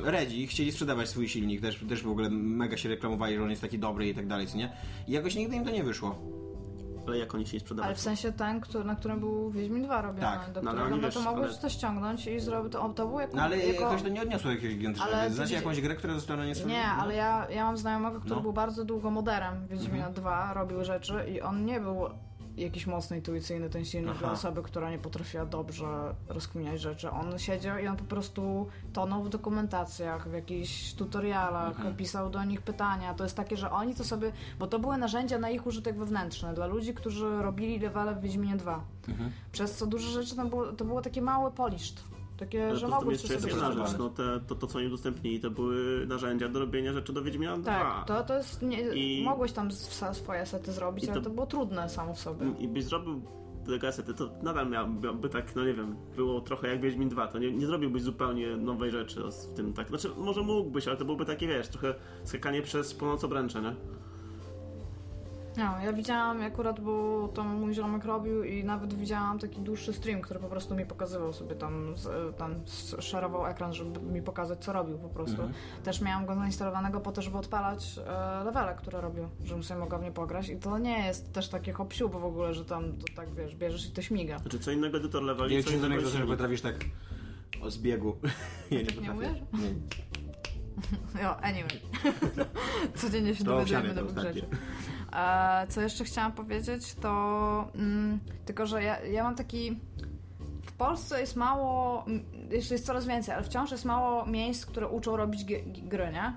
e, Redzi chcieli sprzedawać swój silnik, też, też w ogóle mega się reklamowali, że on jest taki dobry i tak dalej, co nie? I jakoś nigdy im to nie wyszło. Ale jak oni się sprzedawać? Ale w sensie ten, który, na którym był Wiedźmin 2 robiony, Tak, do no którego no, wiesz, to mogłeś ale- to ściągnąć i zrobić to, to było jako, No ale jako... jakoś to nie odniosło jakiegoś gigantycznego. Ale Znacie jakąś grę, która została na nie Nie, ale ja, ja mam znajomego, który No. był bardzo długo moderem Wiedźmina 2, robił rzeczy i on nie był jakiś mocno intuicyjny ten silnik dla osoby, która nie potrafiła dobrze rozkminiać rzeczy. On siedział i on po prostu tonął w dokumentacjach, w jakichś tutorialach, Mhm. pisał do nich pytania. To jest takie, że oni to sobie... Bo to były narzędzia na ich użytek wewnętrzny, dla ludzi, którzy robili levele w Wiedźminie 2. Mhm. Przez co dużo rzeczy tam było, to było takie małe poliszt. Takie, że mogłeś to jeszcze jest jedna rzecz, no te, to, to co oni udostępnili to były narzędzia do robienia rzeczy do Wiedźmina 2. Tak, to, to jest. Nie, I- Mogłeś tam swoje sety zrobić, ale to- to było trudne samo w sobie. I byś zrobił te kasety, to nadal miałby tak, no nie wiem, było trochę jak Wiedźmin 2, to nie, nie zrobiłbyś zupełnie nowej rzeczy w tym tak. Znaczy, może mógłbyś, ale to byłoby takie, wiesz, trochę skakanie przez północ obręcze, nie? No, ja widziałam, akurat bo tam mój ziomek robił i nawet widziałam taki dłuższy stream, który po prostu mi pokazywał sobie tam, tam szerował ekran, żeby mi pokazać, co robił po prostu. Mhm. Też miałam go zainstalowanego po to, żeby odpalać e, levele, które robił, żebym sobie mogła w nie pograć i to nie jest też takie hop bo w ogóle, że tam to tak, wiesz, bierzesz i to śmiga. Znaczy, co innego edytor leveli, Ja co innego że silnik. potrafisz tak o zbiegu. Ja Tak nie umiesz? Nie. Jo, anyway. Codziennie się dowiadujemy nowych rzeczy. Co jeszcze chciałam powiedzieć, to mm, tylko, że ja, ja mam taki. W Polsce jest mało, jeszcze jest coraz więcej, ale wciąż jest mało miejsc, które uczą robić gry, nie?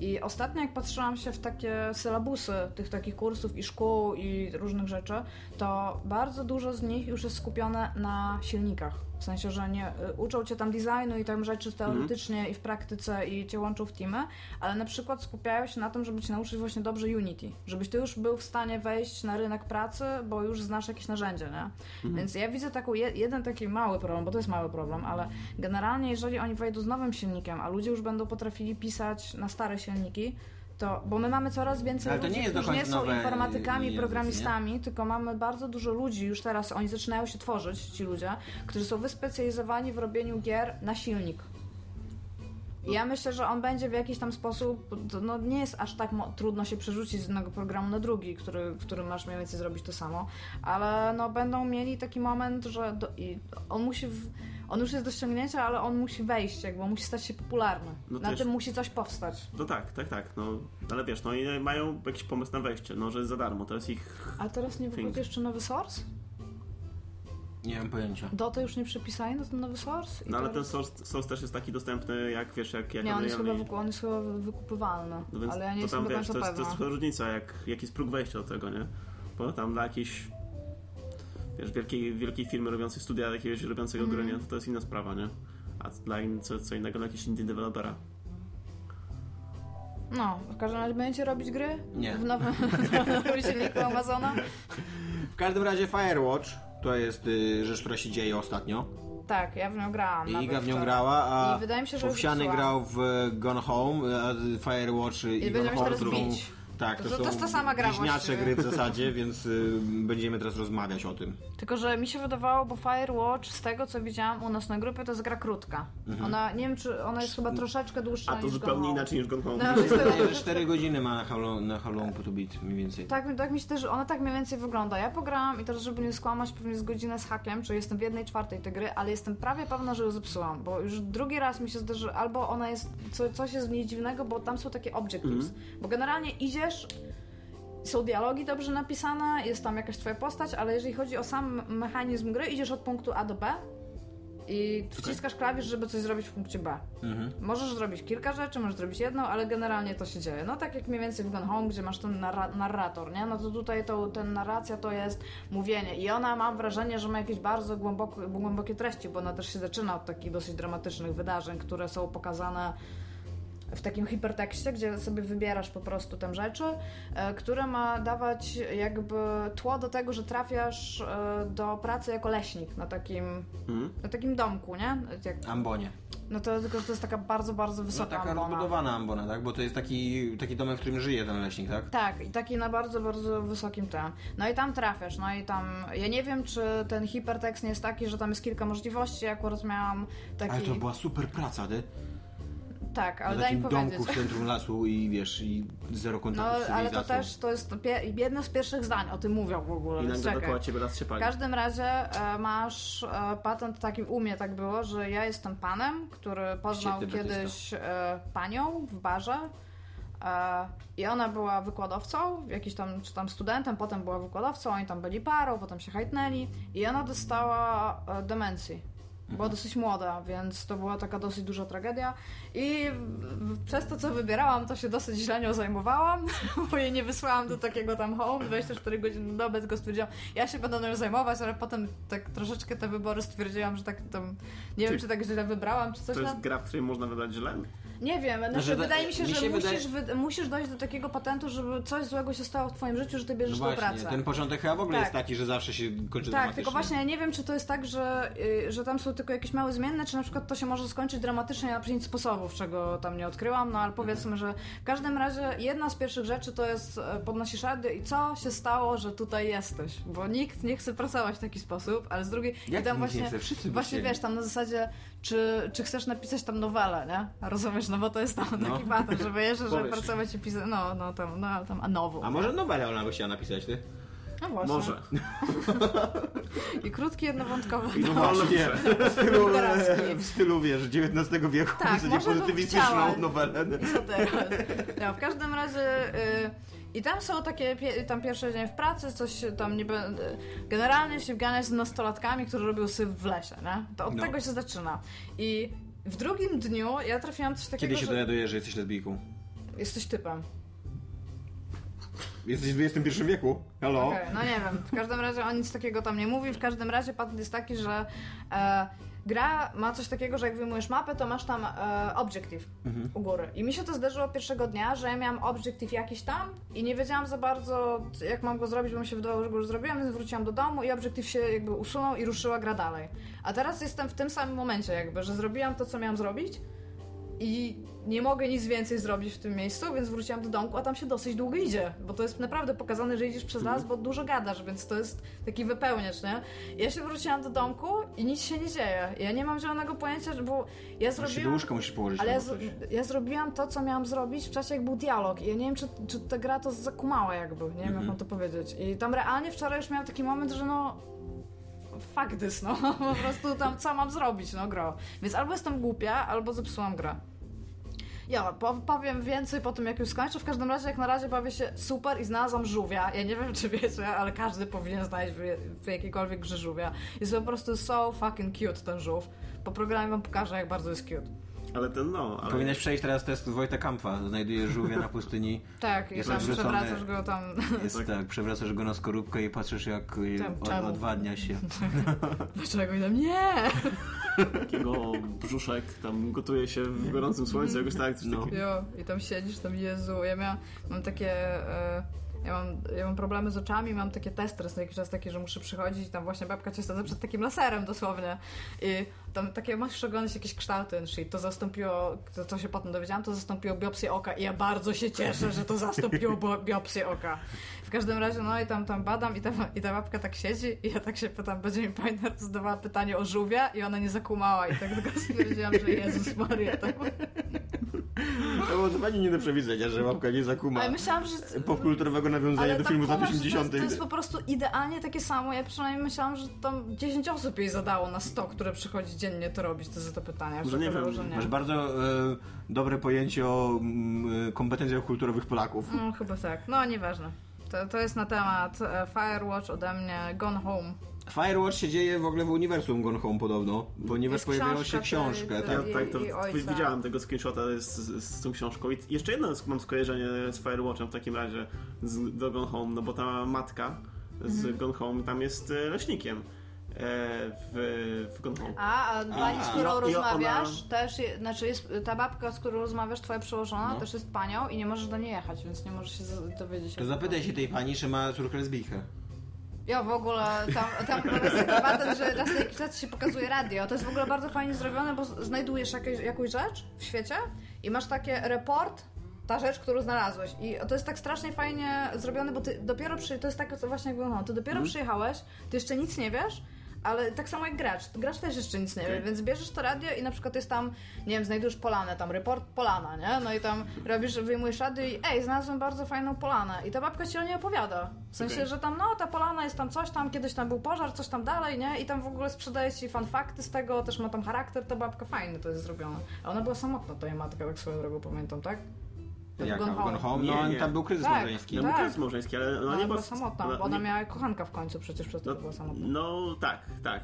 I ostatnio jak patrzyłam się w takie sylabusy tych takich kursów i szkół i różnych rzeczy, to bardzo dużo z nich już jest skupione na silnikach. W sensie, że nie y, uczą cię tam designu i tam rzeczy teoretycznie i w praktyce i cię łączą w teamy, ale na przykład skupiają się na tym, żeby cię nauczyć właśnie dobrze Unity. Żebyś ty już był w stanie wejść na rynek pracy, bo już znasz jakieś narzędzie, nie? Więc ja widzę taką, je, jeden taki mały problem, bo to jest mały problem, ale generalnie jeżeli oni wejdą z nowym silnikiem, a ludzie już będą potrafili pisać na stare silniki, to, bo my mamy coraz więcej Ale ludzi, nie którzy nie są nowe, informatykami, programistami, tylko mamy bardzo dużo ludzi już teraz, oni zaczynają się tworzyć, ci ludzie, którzy są wyspecjalizowani w robieniu gier na silnik. Ja myślę, że on będzie w jakiś tam sposób, no nie jest aż tak trudno się przerzucić z jednego programu na drugi, który, w którym masz mniej więcej zrobić to samo, ale no będą mieli taki moment, że do, i on musi, w, on już jest do ściągnięcia, ale on musi wejść, jakby musi stać się popularny. No na też- tym musi coś powstać. No tak, tak, tak, no, ale wiesz, no i mają jakiś pomysł na wejście, no, że jest za darmo, to jest ich... A teraz nie wychodzi jeszcze nowy source? Nie mam pojęcia. Dotę już nie przepisali na ten nowy source? No ale ten source, source też jest taki dostępny, jak wiesz, jak... jak Nie, on jest, chyba, i- wyku- on jest chyba wykupywalny, No więc ale ja nie to jestem tam do wiesz, to jest, to jest trochę różnica, jak, jaki jest próg wejścia do tego, nie? Bo tam dla jakiejś wiesz, wielkiej, wielkiej firmy robiącej studia, jakiegoś robiącego gry, nie? To, to jest inna sprawa, nie? A dla in, co, co innego dla jakiegoś indie dewelopera. No, w każdym razie będziecie robić gry? Nie. W nowym, w nowym silniku Amazona? W każdym razie Firewatch to jest y, rzecz, która się dzieje ostatnio. Tak, ja w nią grałam. I Iga w nią wczoraj. grała, a I wydaje mi się, że już Owsiany grał w Gone Home, a Firewatch i, będziemy Gone się Home teraz są- bić. Tak, to, To- to są jest ta sama gra bliźniacze właściwie. gry w zasadzie, więc y, będziemy teraz rozmawiać o tym. Tylko, że mi się wydawało, bo Firewatch, z tego co widziałam u nas na grupie, to jest gra krótka. Ona, nie wiem czy, ona jest chyba troszeczkę dłuższa Mhm. A to niż zupełnie inaczej niż Gone Home. No, jest to- Wydaje, że 4 godziny ma na How Long, na how long to Beat mniej więcej. Tak, tak mi się też, ona tak mniej więcej wygląda. Ja pograłam i teraz, żeby nie skłamać, pewnie z godzinę z hakiem, czy jestem w jednej czwartej tej gry, ale jestem prawie pewna, że ją zepsułam, bo już drugi raz mi się zdarzy, albo ona jest, co, coś jest w niej dziwnego, bo tam są takie objectives, bo generalnie są dialogi dobrze napisane, jest tam jakaś twoja postać, ale jeżeli chodzi o sam mechanizm gry, idziesz od punktu A do B i wciskasz klawisz, żeby coś zrobić w punkcie B. Mhm. Możesz zrobić kilka rzeczy, możesz zrobić jedną, ale generalnie to się dzieje. No tak jak mniej więcej w Gone Home, gdzie masz ten narra- narrator, nie? No to tutaj to, ten narracja to jest mówienie i ona mam wrażenie, że ma jakieś bardzo głęboko, głębokie treści, bo ona też się zaczyna od takich dosyć dramatycznych wydarzeń, które są pokazane w takim hipertekście, gdzie sobie wybierasz po prostu tam rzeczy, e, które ma dawać jakby tło do tego, że trafiasz e, do pracy jako leśnik na takim, Mhm. na takim domku, nie? Jak, Ambonie. no to tylko, to jest taka bardzo, bardzo No wysoka taka ambona. rozbudowana ambona, tak? Bo to jest taki, taki domek, w którym żyje ten leśnik, tak? Tak, i taki na bardzo, bardzo wysokim tym. No i tam trafiasz, no i tam... Ja nie wiem, czy ten hipertekst nie jest taki, że tam jest kilka możliwości, ja akurat miałam taki... Ale to była super praca, ty. Tak, ale Na daj mi takim domku w centrum lasu i wiesz, i zero No, kontaktu z ale to też, to jest jedno z pierwszych zdań, o tym mówią w ogóle, I nagle dookoła ciebie las się W pali. każdym razie e, masz e, patent taki, u mnie tak było, że ja jestem panem, który poznał Świetny kiedyś e, panią w barze e, i ona była wykładowcą, jakiś tam, czy tam studentem, potem była wykładowcą, oni tam byli parą, potem się hajtnęli i ona dostała e, demencji. Była dosyć młoda, więc to była taka dosyć duża tragedia i przez to, co wybierałam, to się dosyć źle nią zajmowałam, bo jej nie wysłałam do takiego tam home 24 godziny na dobę, tylko stwierdziłam, ja się będę nią zajmować, ale potem tak troszeczkę te wybory stwierdziłam, że tak tam, nie wiem, Czy- czy tak źle wybrałam, czy coś To jest tam. gra, w której można wybrać źle? Nie wiem, znaczy, Znaczy, wydaje mi się, mi że się musisz, wy, musisz dojść do takiego patentu, żeby coś złego się stało w twoim życiu, że ty No bierzesz tą właśnie, pracę. ten początek chyba w ogóle Tak. jest taki, że zawsze się kończy Tak, tylko właśnie ja nie wiem, czy to jest tak, że, y, że tam są tylko jakieś małe zmienne, czy na przykład to się może skończyć dramatycznie na pięć sposobów, czego tam nie odkryłam, no ale powiedzmy, że w każdym razie jedna z pierwszych rzeczy to jest e, podnosisz radio i co się stało, że tutaj jesteś, bo nikt nie chce pracować w taki sposób, ale z drugiej Jak i tam nie właśnie, chce? Wszyscy właśnie wiesz, tam na zasadzie, czy, czy chcesz napisać tam nowelę, nie? Rozumiesz, no bo to jest tam No. taki patent, że wiesz, że Powiesz. pracować i pisać, no, no tam, no tam, a nową. A może nowelę ona by chciała napisać, ty? No właśnie. Może. I krótki, jednowątkowy. No właśnie, w stylu, w stylu, wiesz, XIX wieku, Tak, w zasadzie pozytywistyczną nowelę. Co teraz? No, w każdym razie. Y, I tam są takie, tam pierwszy dzień w pracy, coś tam nie będę. Generalnie się wganiać z nastolatkami, którzy robią syf w lesie, nie? To od No. tego się zaczyna. I w drugim dniu ja trafiłam coś takiego, Kiedy się że dowiadujesz, że jesteś lesbijką? jesteś typem. Jesteś w XXI wieku? Halo? Okej, no nie wiem. W każdym razie on nic takiego tam nie mówi. W każdym razie patent jest taki, że e, gra ma coś takiego, że jak wyjmujesz mapę, to masz tam e, objective u góry. I mi się to zdarzyło pierwszego dnia, że ja miałam objective jakiś tam i nie wiedziałam za bardzo, jak mam go zrobić, bo mi się wydawało, że go już zrobiłam, więc wróciłam do domu i objective się jakby usunął i ruszyła gra dalej. A teraz jestem w tym samym momencie jakby, że zrobiłam to, co miałam zrobić i nie mogę nic więcej zrobić w tym miejscu, więc wróciłam do domku, a tam się dosyć długo idzie, bo to jest naprawdę pokazane, że idziesz przez las, bo dużo gadasz, więc to jest taki wypełniacz, nie? Ja się wróciłam do domku i nic się nie dzieje. Ja nie mam zielonego pojęcia, bo ja Się do zrobiłam... łóżka musisz położyć. Ale ja, z, ja zrobiłam to, co miałam zrobić w czasie, jak był dialog. I ja nie wiem, czy, czy ta gra to zakumała jakby, nie wiem, Mhm. jak mam to powiedzieć. I tam realnie wczoraj już miałam taki moment, że no... Fuck this, no. Po prostu tam co mam zrobić, no gro. Więc albo jestem głupia, albo zepsułam grę. Ja po, powiem więcej po tym, jak już skończę. W każdym razie, jak na razie bawię się super i znalazłam żółwia. Ja nie wiem, czy wiecie, ale każdy powinien znaleźć w, w jakiejkolwiek grze żółwia. Jest po prostu so fucking cute ten żółw. Po programie wam pokażę, jak bardzo jest cute. Ale ten no, ale... Powinieneś przejść teraz test Wojta Kampfa. Znajdujesz żółwia na pustyni. Tak, i Jest tam odwrócony- przewracasz go tam. Jest tak, przewracasz go na skorupkę i patrzysz jak y, Tam, od, odwadnia się. Dlaczego? I tam nie! takiego brzuszek tam gotuje się w gorącym słońcu, jakoś tak, coś No. Jo, i tam siedzisz, tam Jezu. Ja miałam, mam takie... E, ja mam, ja mam problemy z oczami, mam takie testy na jakiś czas takie, że muszę przychodzić i tam właśnie babka cię stawia przed takim laserem dosłownie i tam takie masz oglądać jakieś kształty shit. To zastąpiło, to co się potem dowiedziałam, to zastąpiło biopsję oka i ja bardzo się cieszę, że to zastąpiło biopsję oka. W każdym razie, no i tam, tam badam i ta, i ta babka tak siedzi i ja tak się pytam, będzie mi pani zadawała pytanie o żółwia i ona nie zakumała i tak tylko stwierdziłam, że Jezus Maria, tak. To było zupełnie nie do przewidzenia, że łapka nie zakuma Ale myślałam, że... popkulturowego nawiązania Ale do tam filmu z lat kumasz, że 80. To jest, to po prostu idealnie takie samo. Ja przynajmniej myślałam, że tam 10 osób jej zadało na 100, które przychodzi dziennie to robić, te za te pytania. Może nie że nie. Masz bardzo e, dobre pojęcie o mm, e, kompetencjach kulturowych Polaków. No chyba tak. No nieważne. To, to jest na temat e, Firewatch ode mnie Gone Home. Firewatch się dzieje w ogóle w uniwersum Gone Home podobno, ponieważ Jest pojawiła książka się tej- Tak? Ja tak, to widziałem tego screenshota z, z, z tą książką. I jeszcze jedno mam skojarzenie z Firewatchem w takim razie z, do Gone Home, no bo ta matka z Mhm. Gone Home tam jest e, leśnikiem e, w, w Gone Home. A, a pani, z którą I o- i ona- rozmawiasz, też, je, znaczy jest, ta babka, z którą rozmawiasz, twoja przełożona, No. też jest panią i nie możesz do niej jechać, więc nie możesz się dowiedzieć. To zapytaj się tej pani, czy ma córkę lesbijkę. Ja w ogóle tam, tam jest taki patent, że raz na jakiś czas się pokazuje radio. To jest w ogóle bardzo fajnie zrobione, bo znajdujesz jakieś, jakąś rzecz w świecie i masz takie report, ta rzecz, którą znalazłeś. I to jest tak strasznie fajnie zrobione, bo ty dopiero przy... To jest tak co właśnie jak no, ty dopiero przyjechałeś, ty jeszcze nic nie wiesz, ale tak samo jak gracz. Gracz też jeszcze nic nie wie, Okej. więc bierzesz to radio i na przykład jest tam, nie wiem, znajdujesz polanę, tam report polana, nie? No i tam robisz, wyjmujesz radio i ej, znalazłem bardzo fajną polanę. I ta babka ci o niej opowiada. W sensie, Okej. że tam, no, ta polana jest tam coś tam, kiedyś tam był pożar, coś tam dalej, nie? I tam w ogóle sprzedaje ci fanfakty z tego, też ma tam charakter, ta babka fajny to jest zrobione. A ona była samotna, ta jej matka, tak swoją drogą pamiętam, tak? Tak Jaka? Gone Home? Nie, No nie. tam był kryzys Tak. małżeński. No Tak. to jest małżeński, ale ona Ona nie była samotna, ona- bo ona nie- miała kochanka w końcu przecież przez to, że była samotna. No tak, tak.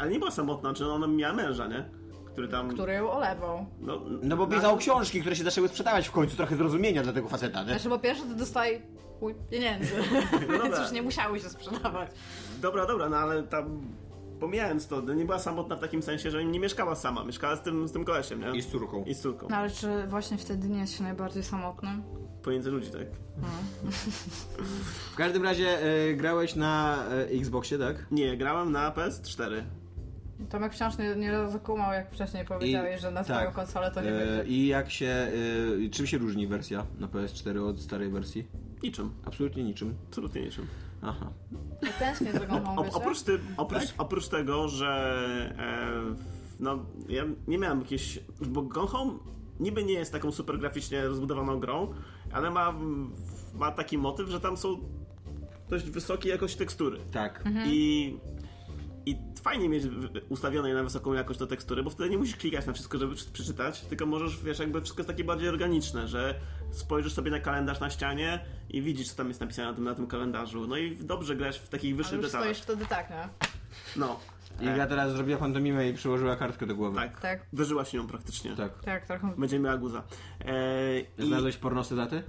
Ale nie była samotna, czy ona miała męża, nie? Który tam... Który ją olewał. No, No bo pisał książki, które się zaczęły sprzedawać w końcu, trochę zrozumienia dla tego faceta, nie? Znaczy, po pierwsze, to dostaje chuj pieniędzy, więc dobra. już nie musiały się sprzedawać. Dobra, dobra, no ale tam... Pomijając to, nie była samotna w takim sensie, że nie mieszkała sama, mieszkała z tym, z tym kolesiem, nie? I z córką. I z córką. No ale czy właśnie wtedy nie jest się najbardziej samotnym? Pomiędzy ludzi, tak? W każdym razie e, grałeś na e, Xboxie, tak? Nie, grałem na PS4. Tomek wciąż nie, nie zakumał, jak wcześniej powiedziałeś, że na tak. konsolę to nie E, będzie. I jak się... Czym się różni wersja na PS4 od starej wersji? Niczym. Absolutnie niczym. Absolutnie niczym. Aha. Ja tęsknię za O, oprócz, ty, oprócz, oprócz tego, że e, no, ja nie miałem jakiejś... Bo Gone Home niby nie jest taką super graficznie rozbudowaną grą, ale ma, ma taki motyw, że tam są dość wysokie jakość tekstury. Tak. I, I fajnie mieć ustawione na wysoką jakość te tekstury, bo wtedy nie musisz klikać na wszystko, żeby prze- przeczytać, tylko możesz, wiesz, jakby wszystko jest takie bardziej organiczne, że spojrzysz sobie na kalendarz na ścianie i widzisz, co tam jest napisane na tym, na tym kalendarzu. No i dobrze grać w takich Ale wyższych już detalach. stoisz wtedy tak, nie? No. I ja teraz zrobiła pantomimę i przyłożyła kartkę do głowy. Tak. Tak. Uderzyła się nią praktycznie. Tak. Tak, trochę. Będzie miała guza. E, i, Znalazłeś pornosy daty?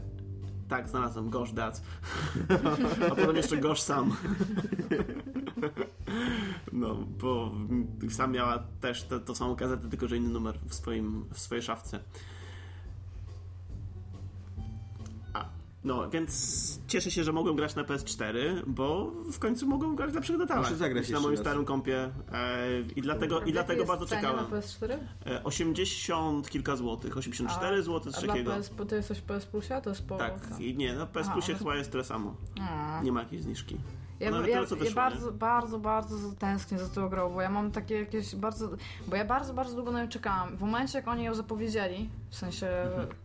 tak, znalazłem Gosh Dad. A potem jeszcze Gosh Sam. No, bo sam miała też tę tą samą gazetę, tylko że inny numer w, swoim, w swojej szafce. A, No, więc cieszę się, że mogłem grać na PS4, bo w końcu mogłem grać na przygotowanych. Muszę zagrać na moim raz. starym kompie e, i dlatego, i dlatego bardzo czekałem. na PS4? E, 80 kilka złotych, 84 A- zł dla takiego. PS, bo to jest coś w PS Plusie? To jest po... Tak, i nie, no PS Aha, Plusie ale- chyba jest tyle samo. A. Nie ma jakiejś zniżki. Ja, No, ja, ja, wyszło, bardzo, bardzo, bardzo tęsknię za tą grą, bo ja mam takie jakieś bardzo... Bo ja bardzo, bardzo długo na nią czekałam. W momencie, jak oni ją zapowiedzieli, w sensie...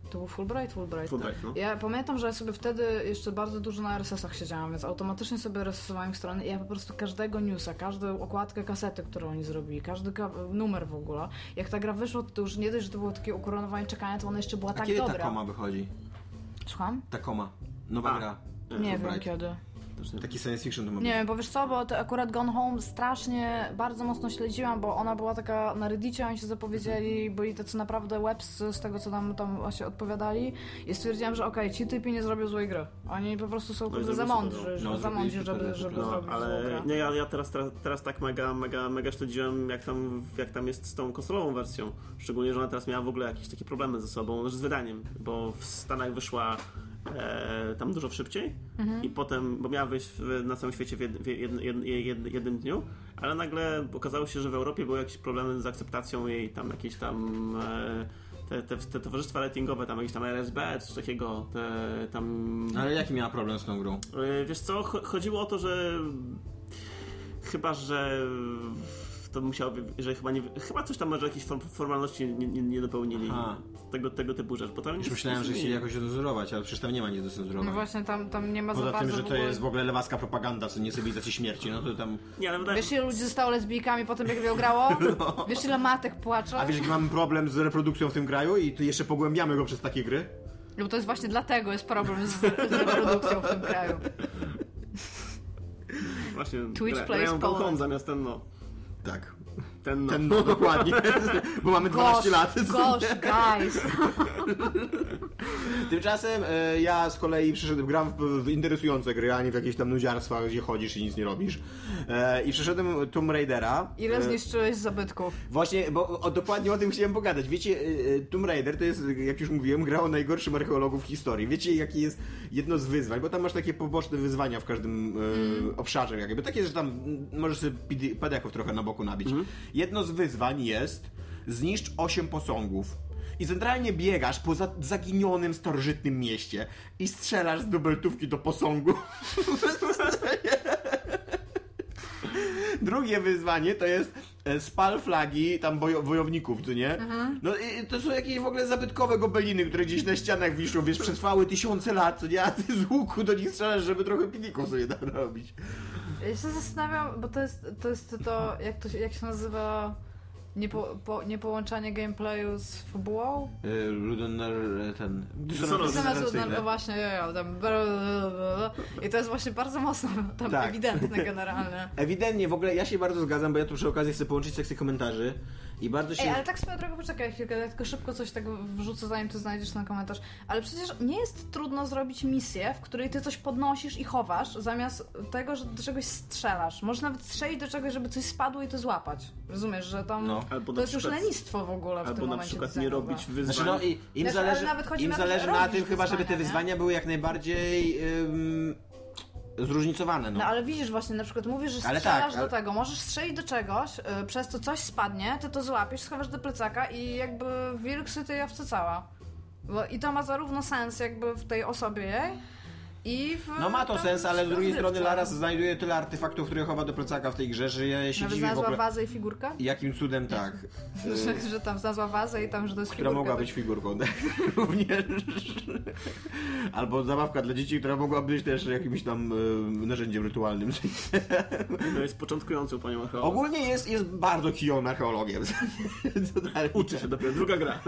To był Fulbright? Fulbright. Fulbright, no. Ja pamiętam, że ja sobie wtedy jeszcze bardzo dużo na RSS-ach siedziałam, więc automatycznie sobie RSS-owałem ich strony i ja po prostu każdego newsa, każdą okładkę kasety, którą oni zrobili, każdy ka- numer w ogóle, jak ta gra wyszła, to już nie dość, że to było takie ukoronowanie czekania, to ona jeszcze była A tak kiedy dobra. Takoma wychodzi? Słucham? Takoma. Nowa A. gra. Nie wiem Fulbright. kiedy. Taki science fiction to ma. Nie wiem, bo wiesz co, bo to akurat Gone Home strasznie, bardzo mocno śledziłam, bo ona była taka na Reddicie, oni się zapowiedzieli, byli tacy naprawdę webs z tego, co nam tam właśnie odpowiadali i stwierdziłam, że okej, ci typi nie zrobią złej gry. Oni po prostu są No za mądrzy, żeby, no. za mądrzy, żeby, super. żeby No, zrobić złą ale grę. nie, ja, ja teraz, teraz, teraz tak mega, mega, mega śledziłem, jak tam, jak tam jest z tą konsolową wersją. Szczególnie, że ona teraz miała w ogóle jakieś takie problemy ze sobą, znaczy z wydaniem, bo w Stanach wyszła e, tam dużo szybciej Mhm. i potem, bo miała wyjść w, na całym świecie w, jed, w jed, jed, jed, jednym dniu, ale nagle okazało się, że w Europie były jakieś problemy z akceptacją jej tam jakieś tam e, te, te, te towarzystwa ratingowe, tam jakieś tam RSB, coś takiego, te tam... Ale jaki miała problem z tą grą? E, Wiesz co, cho- chodziło o to, że chyba, że to musiało, że chyba nie, chyba coś tam może jakieś form, formalności nie, nie, nie dopełnili. Aha. Tego, tego typu rzecz. Bo tam Już myślałem, że chcieli jakoś ocenzurować, ale przecież tam nie ma nic do No właśnie, tam, tam nie ma za Poza tym, że to jest w ogóle lewacka propaganda, co nie cywilizacji śmierci, no to tam... Nie, ale wydaje Wiesz ile ludzi zostało lesbijkami po tym, jak grało? Wiesz ile matek płacze? No. A wiesz, jaki mamy problem z reprodukcją w tym kraju i jeszcze pogłębiamy go przez takie gry? No to jest właśnie dlatego jest problem z, z reprodukcją w tym kraju. właśnie Twitch gra, plays zamiast ten no. Tak. Ten no. Ten no, dokładnie. Bo mamy 12 lat. Gosh, guys. Tymczasem e, ja z kolei przyszedłem, gram w, w interesujące gry, a nie w jakieś tam nudziarstwa, gdzie chodzisz i nic nie robisz. E, I przeszedłem Tomb Raidera. Ile zniszczyłeś zabytków? Właśnie, bo o, dokładnie o tym chciałem pogadać. Wiecie, e, e, Tomb Raider to jest, jak już mówiłem, gra o najgorszym archeologu w historii. Wiecie, jaki jest jedno z wyzwań, bo tam masz takie poboczne wyzwania w każdym e, obszarze, jakby. Takie, że tam mm, możesz sobie pedeków trochę na boku nabić. Jedno z wyzwań jest zniszcz 8 posągów. I centralnie biegasz po za- zaginionym, starożytnym mieście i strzelasz z dubeltówki do posągu. Drugie wyzwanie to jest e, spal flagi tam bojo- wojowników, co nie? No i to są jakieś w ogóle zabytkowe gobeliny, które gdzieś na ścianach wiszą, wiesz, przetrwały tysiące lat, co nie? A ty z łuku do nich strzelasz, żeby trochę pilików sobie narobić. Ja się zastanawiam, bo to jest to, jest to jak, to się, jak się nazywa niepo, po, niepołączanie gameplayu z fabułą? Yy, Ludonar, ten... Dysonans Zamiast narracyjny. no właśnie, ja, ja, tam i to jest właśnie bardzo mocno tam Tak. ewidentne generalnie. Ewidentnie, w ogóle ja się bardzo zgadzam, bo ja tu przy okazji chcę połączyć sekcję komentarzy i bardzo się... Ej, ale tak swoją drogą, poczekaj chwilkę, ja tylko szybko coś tak wrzucę, zanim ty znajdziesz ten komentarz. Ale przecież nie jest trudno zrobić misję, w której ty coś podnosisz i chowasz, zamiast tego, że do czegoś strzelasz. Można nawet strzelić do czegoś, żeby coś spadło i to złapać. Rozumiesz, że tam No. Albo to na jest już przykład- lenistwo w ogóle w tym Albo na momencie. przykład nie designowe. robić wyzwań. Znaczy no i im ale zależy, im na zależy na tym chyba, żeby te wyzwania, nie? były jak najbardziej ym, zróżnicowane, no. No ale widzisz właśnie, na przykład mówisz, że strzelasz tak, ale- do tego, możesz strzelić do czegoś, y, przez to coś spadnie, ty to złapiesz, schowasz do plecaka i jakby wilk syty ja cała. Bo, I to ma zarówno sens jakby w tej osobie jej w... No ma to sens, ale z drugiej strony Laras znajduje tyle artefaktów, które chowa do plecaka w tej grze, że ja się Nawet dziwię w znalazła ogóle. wazę i figurkę? Jakim cudem tak. Że, że tam znalazła wazę i tam, że to jest która mogła tak? być figurką, tak? Również. Albo zabawka dla dzieci, która mogła być też jakimś tam y, narzędziem rytualnym. To jest początkującą panią archeolog. Ogólnie jest, jest bardzo kijowym archeologiem. Uczy się dopiero. Druga gra.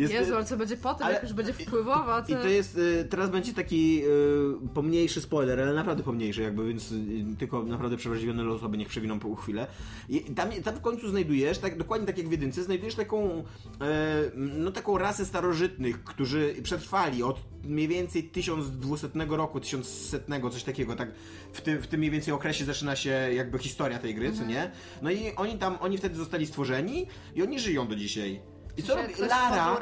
Jest, Jezu, ale co będzie potem, ale- jak już będzie wpływowa, to... I to jest, y, teraz będzie taki y, pomniejszy spoiler, ale naprawdę pomniejszy jakby, więc y, tylko naprawdę przewrażliwione osoby niech przewiną po chwilę. I tam, tam w końcu znajdujesz, tak, dokładnie tak jak w jedynce, znajdujesz taką, e, no taką rasę starożytnych, którzy przetrwali od mniej więcej 1200 roku, 1100, coś takiego, tak w tym, w tym mniej więcej okresie zaczyna się jakby historia tej gry, co nie? No i oni tam, oni wtedy zostali stworzeni i oni żyją do dzisiaj. I co robi Lara?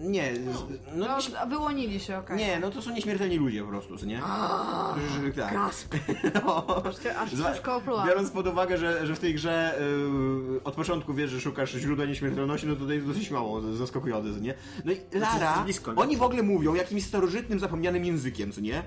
Nie, no, No, nie, wyłonili się, okej. nie, no to są nieśmiertelni ludzie po prostu, nie? Którzy- tak. Gasp. No. Aż ciężko. Biorąc pod uwagę, że, że w tej grze yy, od początku wiesz, że szukasz źródła nieśmiertelności, no to jest dosyć mało zaskakujące, nie? No i Lara, jest blisko, nie? oni w ogóle mówią jakimś starożytnym, zapomnianym językiem, co nie?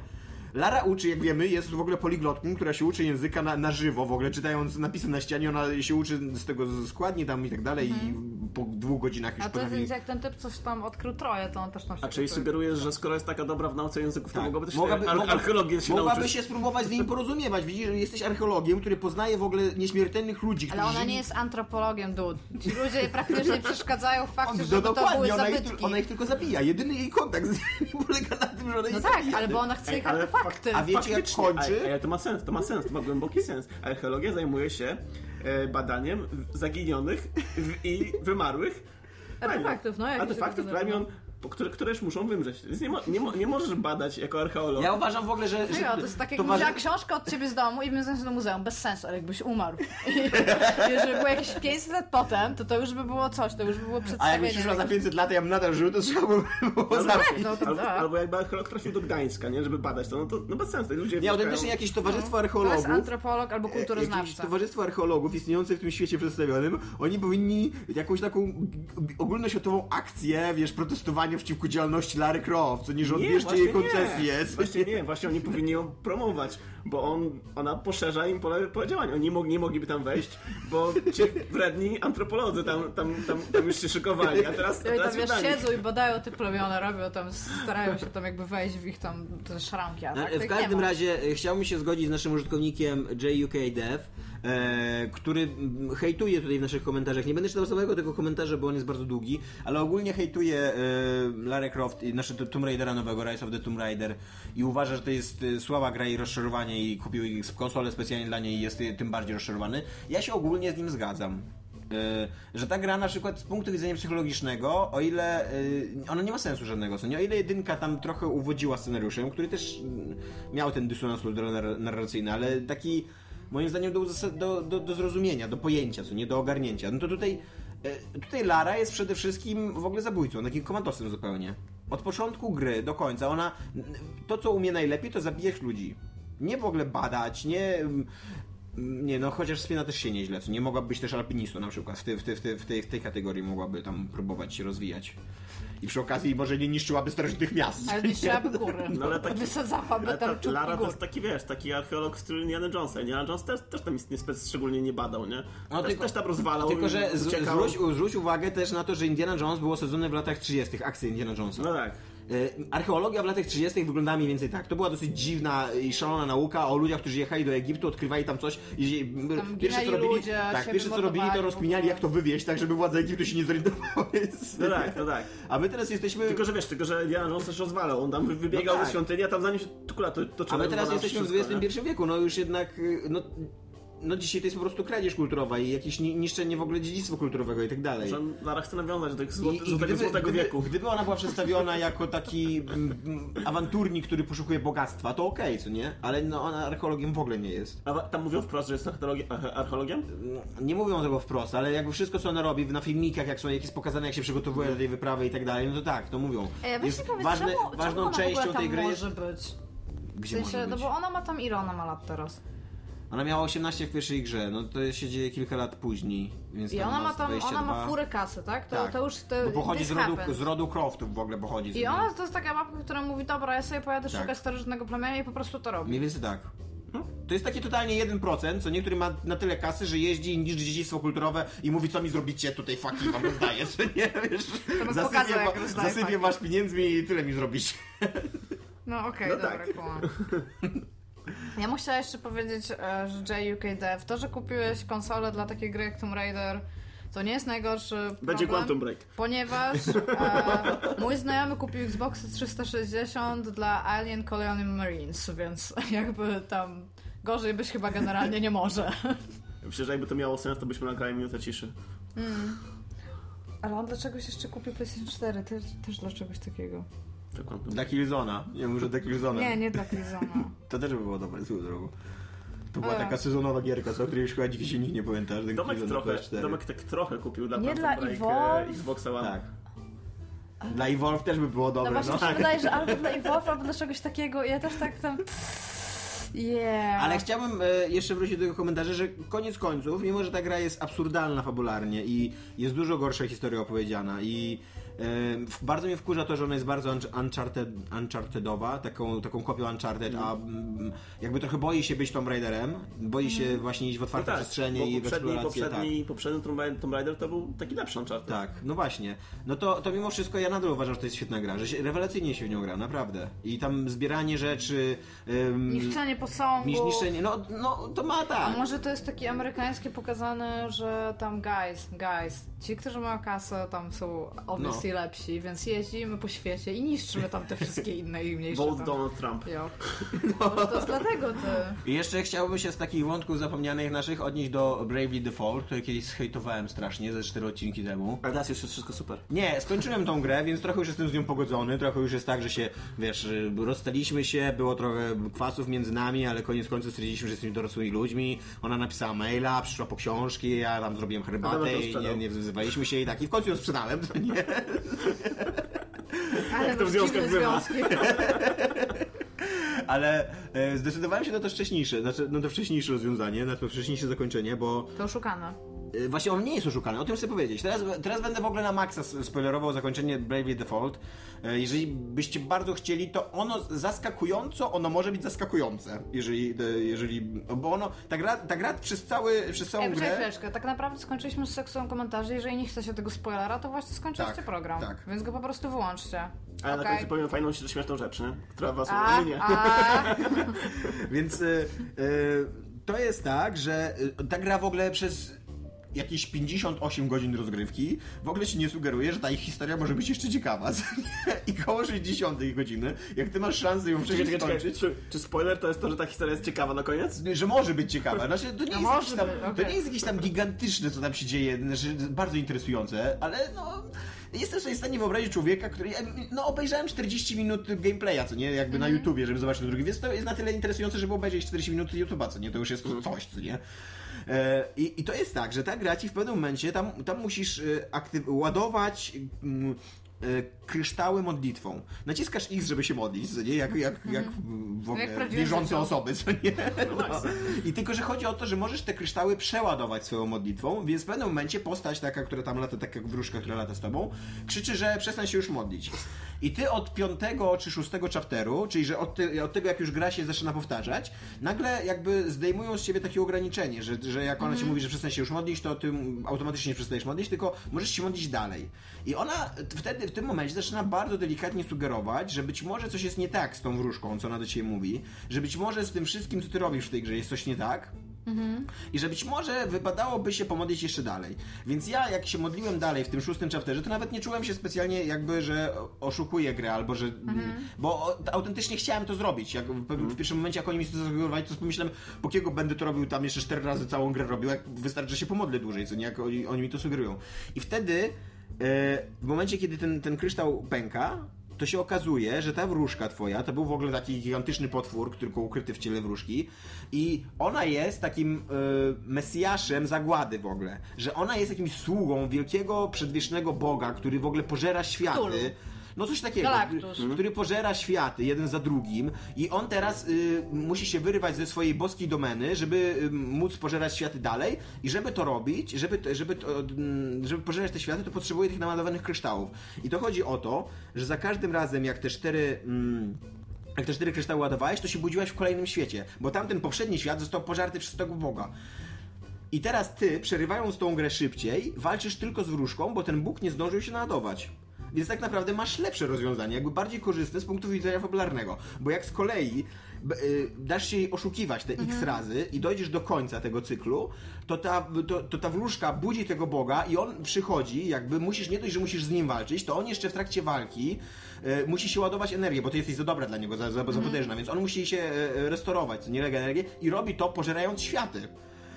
Lara uczy, jak wiemy, jest w ogóle poliglotką, która się uczy języka na, na żywo, w ogóle czytając napisy na ścianie, ona się uczy z tego składnie tam i tak dalej i po dwóch godzinach już Mhm. A to potrafi... jest jak ten typ coś tam odkrył Troję, to on też tam się A czyli sugerujesz, że skoro jest taka dobra w nauce języków, to Tak. mogłaby też Mogłaby- ar- mogła- archeologię się Mogłaby nauczyć? się spróbować z nim porozumiewać. Widzisz, że jesteś archeologiem, który poznaje w ogóle nieśmiertelnych ludzi, Ale którzy ona żyli... nie jest antropologiem, dude. Ci ludzie praktycznie przeszkadzają w fakcie, On, no to były ona ich, zabytki. ona ich tylko zabija. Jedyny jej kontakt z nimi polega na tym, że ona No ich tak, zabija. ale bo ona chce Ej, ich ale artefakty. A wiecie, jak kończy? Ale, ale to ma sens, to ma sens, to ma głęboki sens. Archeologia zajmuje się e, badaniem zaginionych w, i wymarłych Artefaktów, no, jak Artefaktów się plemion, które, które już muszą wymrzeć. Więc nie, mo, nie, mo, nie możesz badać jako archeolog. Ja uważam w ogóle, że... że No, to jest tak jak towarzy- wzięła książkę od ciebie z domu i bym się do muzeum. Bez sensu, ale jakbyś umarł. I jeżeli było jakieś 500 lat potem, to to już by było coś, to już by było A przedstawienie. jakbyś przyszła za 500 lat, ja bym nadal żył, to trzeba by było zabić. no to albo, tak. albo jakby archeolog trafił do Gdańska, nie, żeby badać to, no to no bez sensu. Ludzie Nie, mieszkają- autentycznie jakieś towarzystwo To jest archeologów... antropolog albo e, Jakieś kulturoznawca. towarzystwo archeologów istniejące w tym świecie przedstawionym, oni powinni jakąś taką ogólnoświatową akcję, wiesz, protestowania przeciwko działalności Lary Croft, co nie, że Nie, odbierzcie jej koncesję. Nie. Właśnie nie, właśnie oni powinni ją promować, bo on, ona poszerza im pole, pole działania. Oni nie, mog, nie mogliby tam wejść, bo ci wredni antropolodzy tam, tam, tam, tam już się szykowali, a teraz, a No i tam teraz wiesz, siedzą i badają te plemiona, robią tam, starają się tam jakby wejść w ich tam te szramki, a No, tak, w każdym razie e, chciałbym się zgodzić z naszym użytkownikiem JUKDev, e, który hejtuje tutaj w naszych komentarzach. Nie będę czytał całego tego komentarza, bo on jest bardzo długi, ale ogólnie hejtuje e, Lara Croft i znaczy Tomb Raidera nowego, Rise of the Tomb Raider i uważa, że to jest e, słaba gra i rozczarowanie i kupił konsolę specjalnie dla niej i jest e, tym bardziej rozczarowany. Ja się ogólnie z nim zgadzam. E, że ta gra na przykład z punktu widzenia psychologicznego, o ile ona nie ma sensu żadnego, co nie? O ile jedynka tam trochę uwodziła scenariuszem, który też mm, miał ten dysonans kulturowo-narracyjny, ale taki moim zdaniem do, do, do, do zrozumienia, do pojęcia, co nie? Do ogarnięcia. No to tutaj e, tutaj Lara jest przede wszystkim w ogóle zabójcą, takim komandosem zupełnie. Od początku gry do końca ona to co umie najlepiej to zabijać ludzi. Nie w ogóle badać, nie mm, nie, no chociaż Sfina też się nieźle, co nie mogłaby być też alpinistą na przykład, w, tej- w, tej- w, tej, w tej kategorii mogłaby tam próbować się rozwijać. I przy okazji może nie niszczyłaby starożytnych miast. Ale niszczyłaby góry. No ale taki- Wysadzałaby Ale tam Lara to jest taki, wiesz, taki archeolog w stylu Indiana Jonesa. Indiana Jones też, też tam nie, spe- szczególnie nie badał, nie? No, też, tylko- też tam rozwalał Tylko, że z, zwróć, zwróć uwagę też na to, że Indiana Jones było osadzone w latach 30., akcje Indiana Jonesa. No tak. E, Archeologia w latach 30. wyglądała mniej więcej tak. To była dosyć dziwna i szalona nauka o ludziach, którzy jechali do Egiptu, odkrywali tam coś i Tam pierwsze co robili, ludzie, tak, pierwsze co robili to rozkminiali jak to wywieźć, tak żeby władze Egiptu się nie zorientowały. No tak, no tak. A my teraz jesteśmy... Tylko, że wiesz, tylko, że Indiana Jones też rozwalał. On tam wy- wybiegał No tak. ze świątyni, a tam zanim się tukula to, to A my teraz jesteśmy w? XXI wieku, no już jednak, y, no, no dzisiaj to jest po prostu kradzież kulturowa i jakieś ni- niszczenie w ogóle dziedzictwa kulturowego i tak dalej. Że Lara chce nawiązać do tych I, złot, i do gdyby, złotego gdyby, wieku. gdyby ona była przedstawiona jako taki mm, mm, awanturnik, który poszukuje bogactwa, to okej, co nie? Ale no, ona archeologiem w ogóle nie jest. A tam mówią wprost, że jest archeologi- archeologiem? No, Nie mówią tego wprost, ale jakby wszystko co ona robi na filmikach, jak są jak jest pokazane, jak się przygotowuje do tej wyprawy i tak dalej, no to tak, to mówią. Weź jest powiedz, ważne, czemu, ważną czemu ona w częścią ogóle tam tej gry jest... może być? W Gdzie sensie, może no być? bo ona ma tam ile ona ma lat teraz? Ona miała 18 w pierwszej grze, no to się dzieje kilka lat później, więc I ona ma tam, 22. ona ma furę kasy, tak? To, Tak. to już to Bo pochodzi z rodu, z rodu Croftów w ogóle pochodzi. z I ona to jest taka mapka, która mówi, dobra, ja sobie pojadę Tak. szukać starożytnego plemienia i po prostu to robi. Mniej więcej tak. To jest taki totalnie 1%, co niektóry ma na tyle kasy, że jeździ i niszczy dziedzictwo kulturowe i mówi, co mi zrobicie tutaj, faki wam rozdaję, nie, wiesz, zasypię, pokazał, wa- zasypię wasz pieniędzmi i tyle mi zrobić. No okej, No dobra, tak. Ja bym chciała jeszcze powiedzieć, e, że JUK Dev, to, że kupiłeś konsolę dla takiej gry jak Tomb Raider, to nie jest najgorszy Będzie problem, Quantum Break. Ponieważ e, mój znajomy kupił Xbox 360 dla Alien Colonial Marines, więc jakby tam gorzej być chyba generalnie nie może. Myślę, że jakby to miało sens, to byśmy nagrali minutę ciszy. Ale on dlaczegoś jeszcze kupił PlayStation 4? Też, też dla czegoś takiego. Dla Killzona. Nie mówię, że dla Killzona. Nie, nie dla Killzona. To też by było dobre, swoją drogą. To była taka sezonowa gierka, co o której już chyba dzisiaj nikt nie pamięta. że ten Domek trochę, PS4. Domek tak trochę kupił dla Nie dla Break, Evolve? e, Xboxa One. Tak. Dla Evolve też by było No dobre, właśnie no. się wydaje, że albo dla Evolve, albo dla czegoś takiego. Ja też tak tam... Yeah. Ale chciałbym e, jeszcze wrócić do tego komentarza, że koniec końców, mimo że ta gra jest absurdalna fabularnie i jest dużo gorsza historia opowiedziana i e, bardzo mnie wkurza to, że ona jest bardzo unch- uncharted, unchartedowa, taką, taką kopią Uncharted, a mm, jakby trochę boi się być Tomb Raiderem, boi się właśnie iść w No otwarte tak, przestrzenie i w poprzedni, eksplorację. tak. poprzedni, poprzedni Tomb Raider- to był taki lepszy Uncharted. Tak, no właśnie. No to, to mimo wszystko ja nadal uważam, że to jest świetna gra, że się, rewelacyjnie się w nią gra, naprawdę. I tam zbieranie rzeczy... ym, Niszczenie posągu. niszczenie, no, no to ma A tak. może to jest takie amerykańskie pokazane, że tam guys, guys, ci, którzy mają kasę, tam są obviously No. lepsi, więc jeździmy po świecie i niszczymy tam te wszystkie inne i mniejsze. Vote tam. Donald Trump. Jo. Może to jest dlatego ty. I jeszcze chciałbym się z takich wątków zapomnianych naszych odnieść do Bravely Default, które kiedyś zhejtowałem strasznie ze cztery odcinki temu. Ale teraz już jest wszystko super. Nie, skończyłem tą grę, więc trochę już jestem z nią pogodzony, trochę już jest tak, że się, wiesz, rozstaliśmy się, było trochę kwasów między nami, ale koniec końców stwierdziliśmy, że jesteśmy dorosłymi ludźmi. Ona napisała maila, przyszła po książki, ja tam zrobiłem herbatę i nie, nie wzywaliśmy się i tak. I w końcu ją sprzedałem, to nie. Ale to w związkach bywa. Ale e, zdecydowałem się na to wcześniejsze, znaczy na to wcześniejsze rozwiązanie, na to wcześniejsze zakończenie, bo To oszukane. Y, Właśnie on nie jest oszukany, o tym chcę powiedzieć. Teraz, teraz będę w ogóle na maksa spoilerował zakończenie Bravely Default. Y, Jeżeli byście bardzo chcieli, to ono zaskakująco, ono może być zaskakujące. Jeżeli, y, jeżeli bo ono, ta gra, ta gra przez, cały, przez całą Ej, grę... chwileczkę, tak naprawdę skończyliśmy z seksą komentarzy, jeżeli nie chcecie tego spoilera, to właśnie skończyliście Tak, program. tak. Więc go po prostu wyłączcie. Ale na Okej? końcu powiem fajną, śmieszną rzecz, nie? która was A, ominie. a, Więc y, y, to jest tak, że ta gra w ogóle przez jakieś 58 godzin rozgrywki w ogóle ci nie sugeruje, że ta ich historia może być jeszcze ciekawa. I koło 60 godziny, jak ty masz szansę ją Czekaj, wcześniej czekaj, czekaj. skończyć, Czy, czy spoiler to jest to, że ta historia jest ciekawa na koniec? że może być ciekawa. Znaczy, to nie, No jest może jakieś tam, być, to nie jest jakieś tam gigantyczne, co tam się dzieje, znaczy, bardzo interesujące, ale no... Jestem sobie w stanie wyobrazić człowieka, który... No, obejrzałem 40 minut gameplaya, co nie? Jakby na YouTubie, żeby zobaczyć drugi. Więc to jest na tyle interesujące, żeby obejrzeć 40 minut YouTube'a, co nie? To już jest coś, co nie? E, I, I to jest tak, że ta gra ci w pewnym momencie, tam, tam musisz e, aktyw- ładować mm, e, kryształy modlitwą. Naciskasz X, żeby się modlić, co nie? Jak, jak, jak w ogóle Jak wierzące osoby, co nie? No. I tylko, że chodzi o to, że możesz te kryształy przeładować swoją modlitwą, więc w pewnym momencie postać taka, która tam lata, taka wróżka, która lata z tobą, krzyczy, że przestań się już modlić. I ty od piątego czy szóstego chapteru, czyli że od, te, od tego, jak już gra się zaczyna powtarzać, nagle jakby zdejmują z ciebie takie ograniczenie, że, że jak ona ci mówi, że przestań się już modlić, to ty automatycznie nie przestajesz modlić, tylko możesz się modlić dalej. I ona wtedy, w tym momencie zaczyna bardzo delikatnie sugerować, że być może coś jest nie tak z tą wróżką, co ona do ciebie mówi, że być może z tym wszystkim, co ty robisz w tej grze jest coś nie tak, i że być może wypadałoby się pomodlić jeszcze dalej. Więc ja, jak się modliłem dalej w tym szóstym chapterze, to nawet nie czułem się specjalnie jakby, że oszukuję grę, albo że... Bo autentycznie chciałem to zrobić. Jak w, w pierwszym momencie, jak oni mi to zasugerowali, to pomyślałem, po kiego będę to robił tam jeszcze cztery razy całą grę robił, jak wystarczy, że się pomodlę dłużej, co nie, jak oni, oni mi to sugerują. I wtedy, e, w momencie, kiedy ten, ten kryształ pęka, to się okazuje, że ta wróżka twoja to był w ogóle taki gigantyczny potwór, tylko ukryty w ciele wróżki i ona jest takim y, mesjaszem zagłady w ogóle, że ona jest jakimś sługą wielkiego przedwiecznego Boga, który w ogóle pożera światy. No coś takiego, Galactus. który, który pożera światy jeden za drugim i on teraz y, musi się wyrywać ze swojej boskiej domeny, żeby y, móc pożerać światy dalej i żeby to robić, żeby, żeby, to, mm, żeby pożerać te światy, to potrzebuje tych namalowanych kryształów. I to chodzi o to, że za każdym razem jak te cztery... Mm, jak te cztery kryształy ładowałeś, to się budziłaś w kolejnym świecie, bo tamten poprzedni świat został pożarty przez tego Boga. I teraz ty, przerywając tą grę szybciej, walczysz tylko z wróżką, bo ten Bóg nie zdążył się naładować. Więc tak naprawdę masz lepsze rozwiązanie, jakby bardziej korzystne z punktu widzenia fabularnego. Bo jak z kolei y, dasz się jej oszukiwać te x razy i dojdziesz do końca tego cyklu, to ta, to, to ta wróżka budzi tego Boga i on przychodzi, jakby musisz, nie dość, że musisz z nim walczyć, to on jeszcze w trakcie walki y, musi się ładować energię, bo ty jesteś za dobra dla niego, za, za, za potężna, więc on musi się y, restorować, co nie energię i robi to pożerając światy.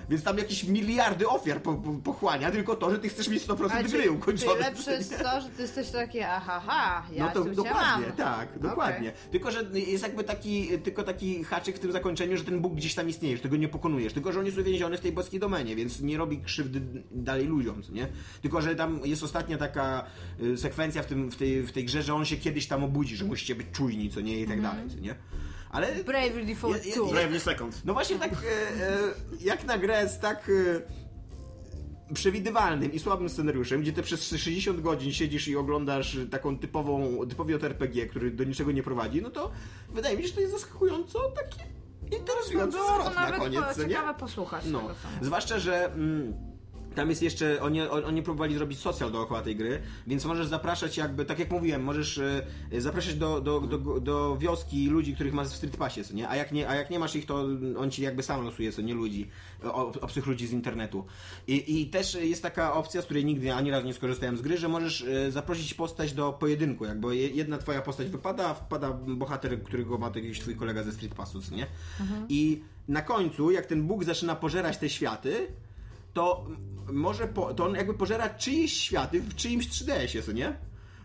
Więc tam jakieś miliardy ofiar po, po, pochłania, tylko to, że ty chcesz mieć 100% Ale gry ukończone. lepsze jest to, że ty jesteś taki aha, ha, ja No to dokładnie, mam. tak, dokładnie. Tylko, że jest jakby taki, tylko taki haczyk w tym zakończeniu, że ten Bóg gdzieś tam istnieje, że tego nie pokonujesz. Tylko, że on jest uwięziony w tej boskiej domenie, więc nie robi krzywdy dalej ludziom, nie? Tylko, że tam jest ostatnia taka y, sekwencja w, tym, w, tej, w tej grze, że on się kiedyś tam obudzi, że musicie być czujni, co nie? I tak dalej, co nie? Ale... Bravely Default Ja- ja- 2. Bravely Second. No właśnie tak, e, e, jak na grę jest tak e, przewidywalnym i słabym scenariuszem, gdzie ty przez 60 godzin siedzisz i oglądasz taką typową, typowy JRPG, który do niczego nie prowadzi, no to wydaje mi się, że to jest zaskakująco taki interesujący Byłoby zwrot na nawet koniec, po- nie? ciekawe posłuchać No, zwłaszcza, że mm, tam jest jeszcze, oni, oni próbowali zrobić social dookoła tej gry, więc możesz zapraszać jakby, tak jak mówiłem, możesz e, zapraszać do, do, do, do wioski ludzi, których masz w Street Passie, co nie? A jak nie, a jak nie masz ich, to on ci jakby sam losuje, co nie ludzi, obcych ludzi z internetu. I, I też jest taka opcja, z której nigdy ani razu nie skorzystałem z gry, że możesz e, zaprosić postać do pojedynku, jakby je- jedna twoja postać wypada, a wpada bohater, którego ma to jakiś twój kolega ze Street Passu, co nie? I na końcu, jak ten Bóg zaczyna pożerać te światy, to może po, to on jakby pożera czyjeś światy w czyimś 3DS-ie, co nie?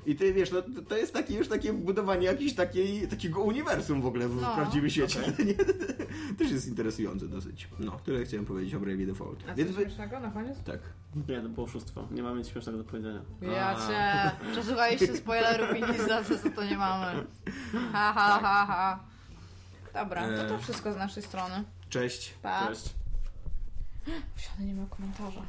I ty wiesz, no, to- jest takie już takie budowanie jakiegoś takiej, takiego uniwersum w ogóle w No, prawdziwym świecie. Nie? Też jest interesujące dosyć. No, tyle chciałem powiedzieć o Bravely Default. A Więc coś śmiesznego na koniec? Tak. Nie, to było oszustwo. Nie mamy nic śmiesznego do powiedzenia. Ja cię. Przesłuchaliście spoilerów i nic za co to nie mamy. Ha, ha, ha, ha. Dobra, to to E. wszystko z naszej strony. Cześć. Pa. Cześć. Wsiadę, nie ma komentarza.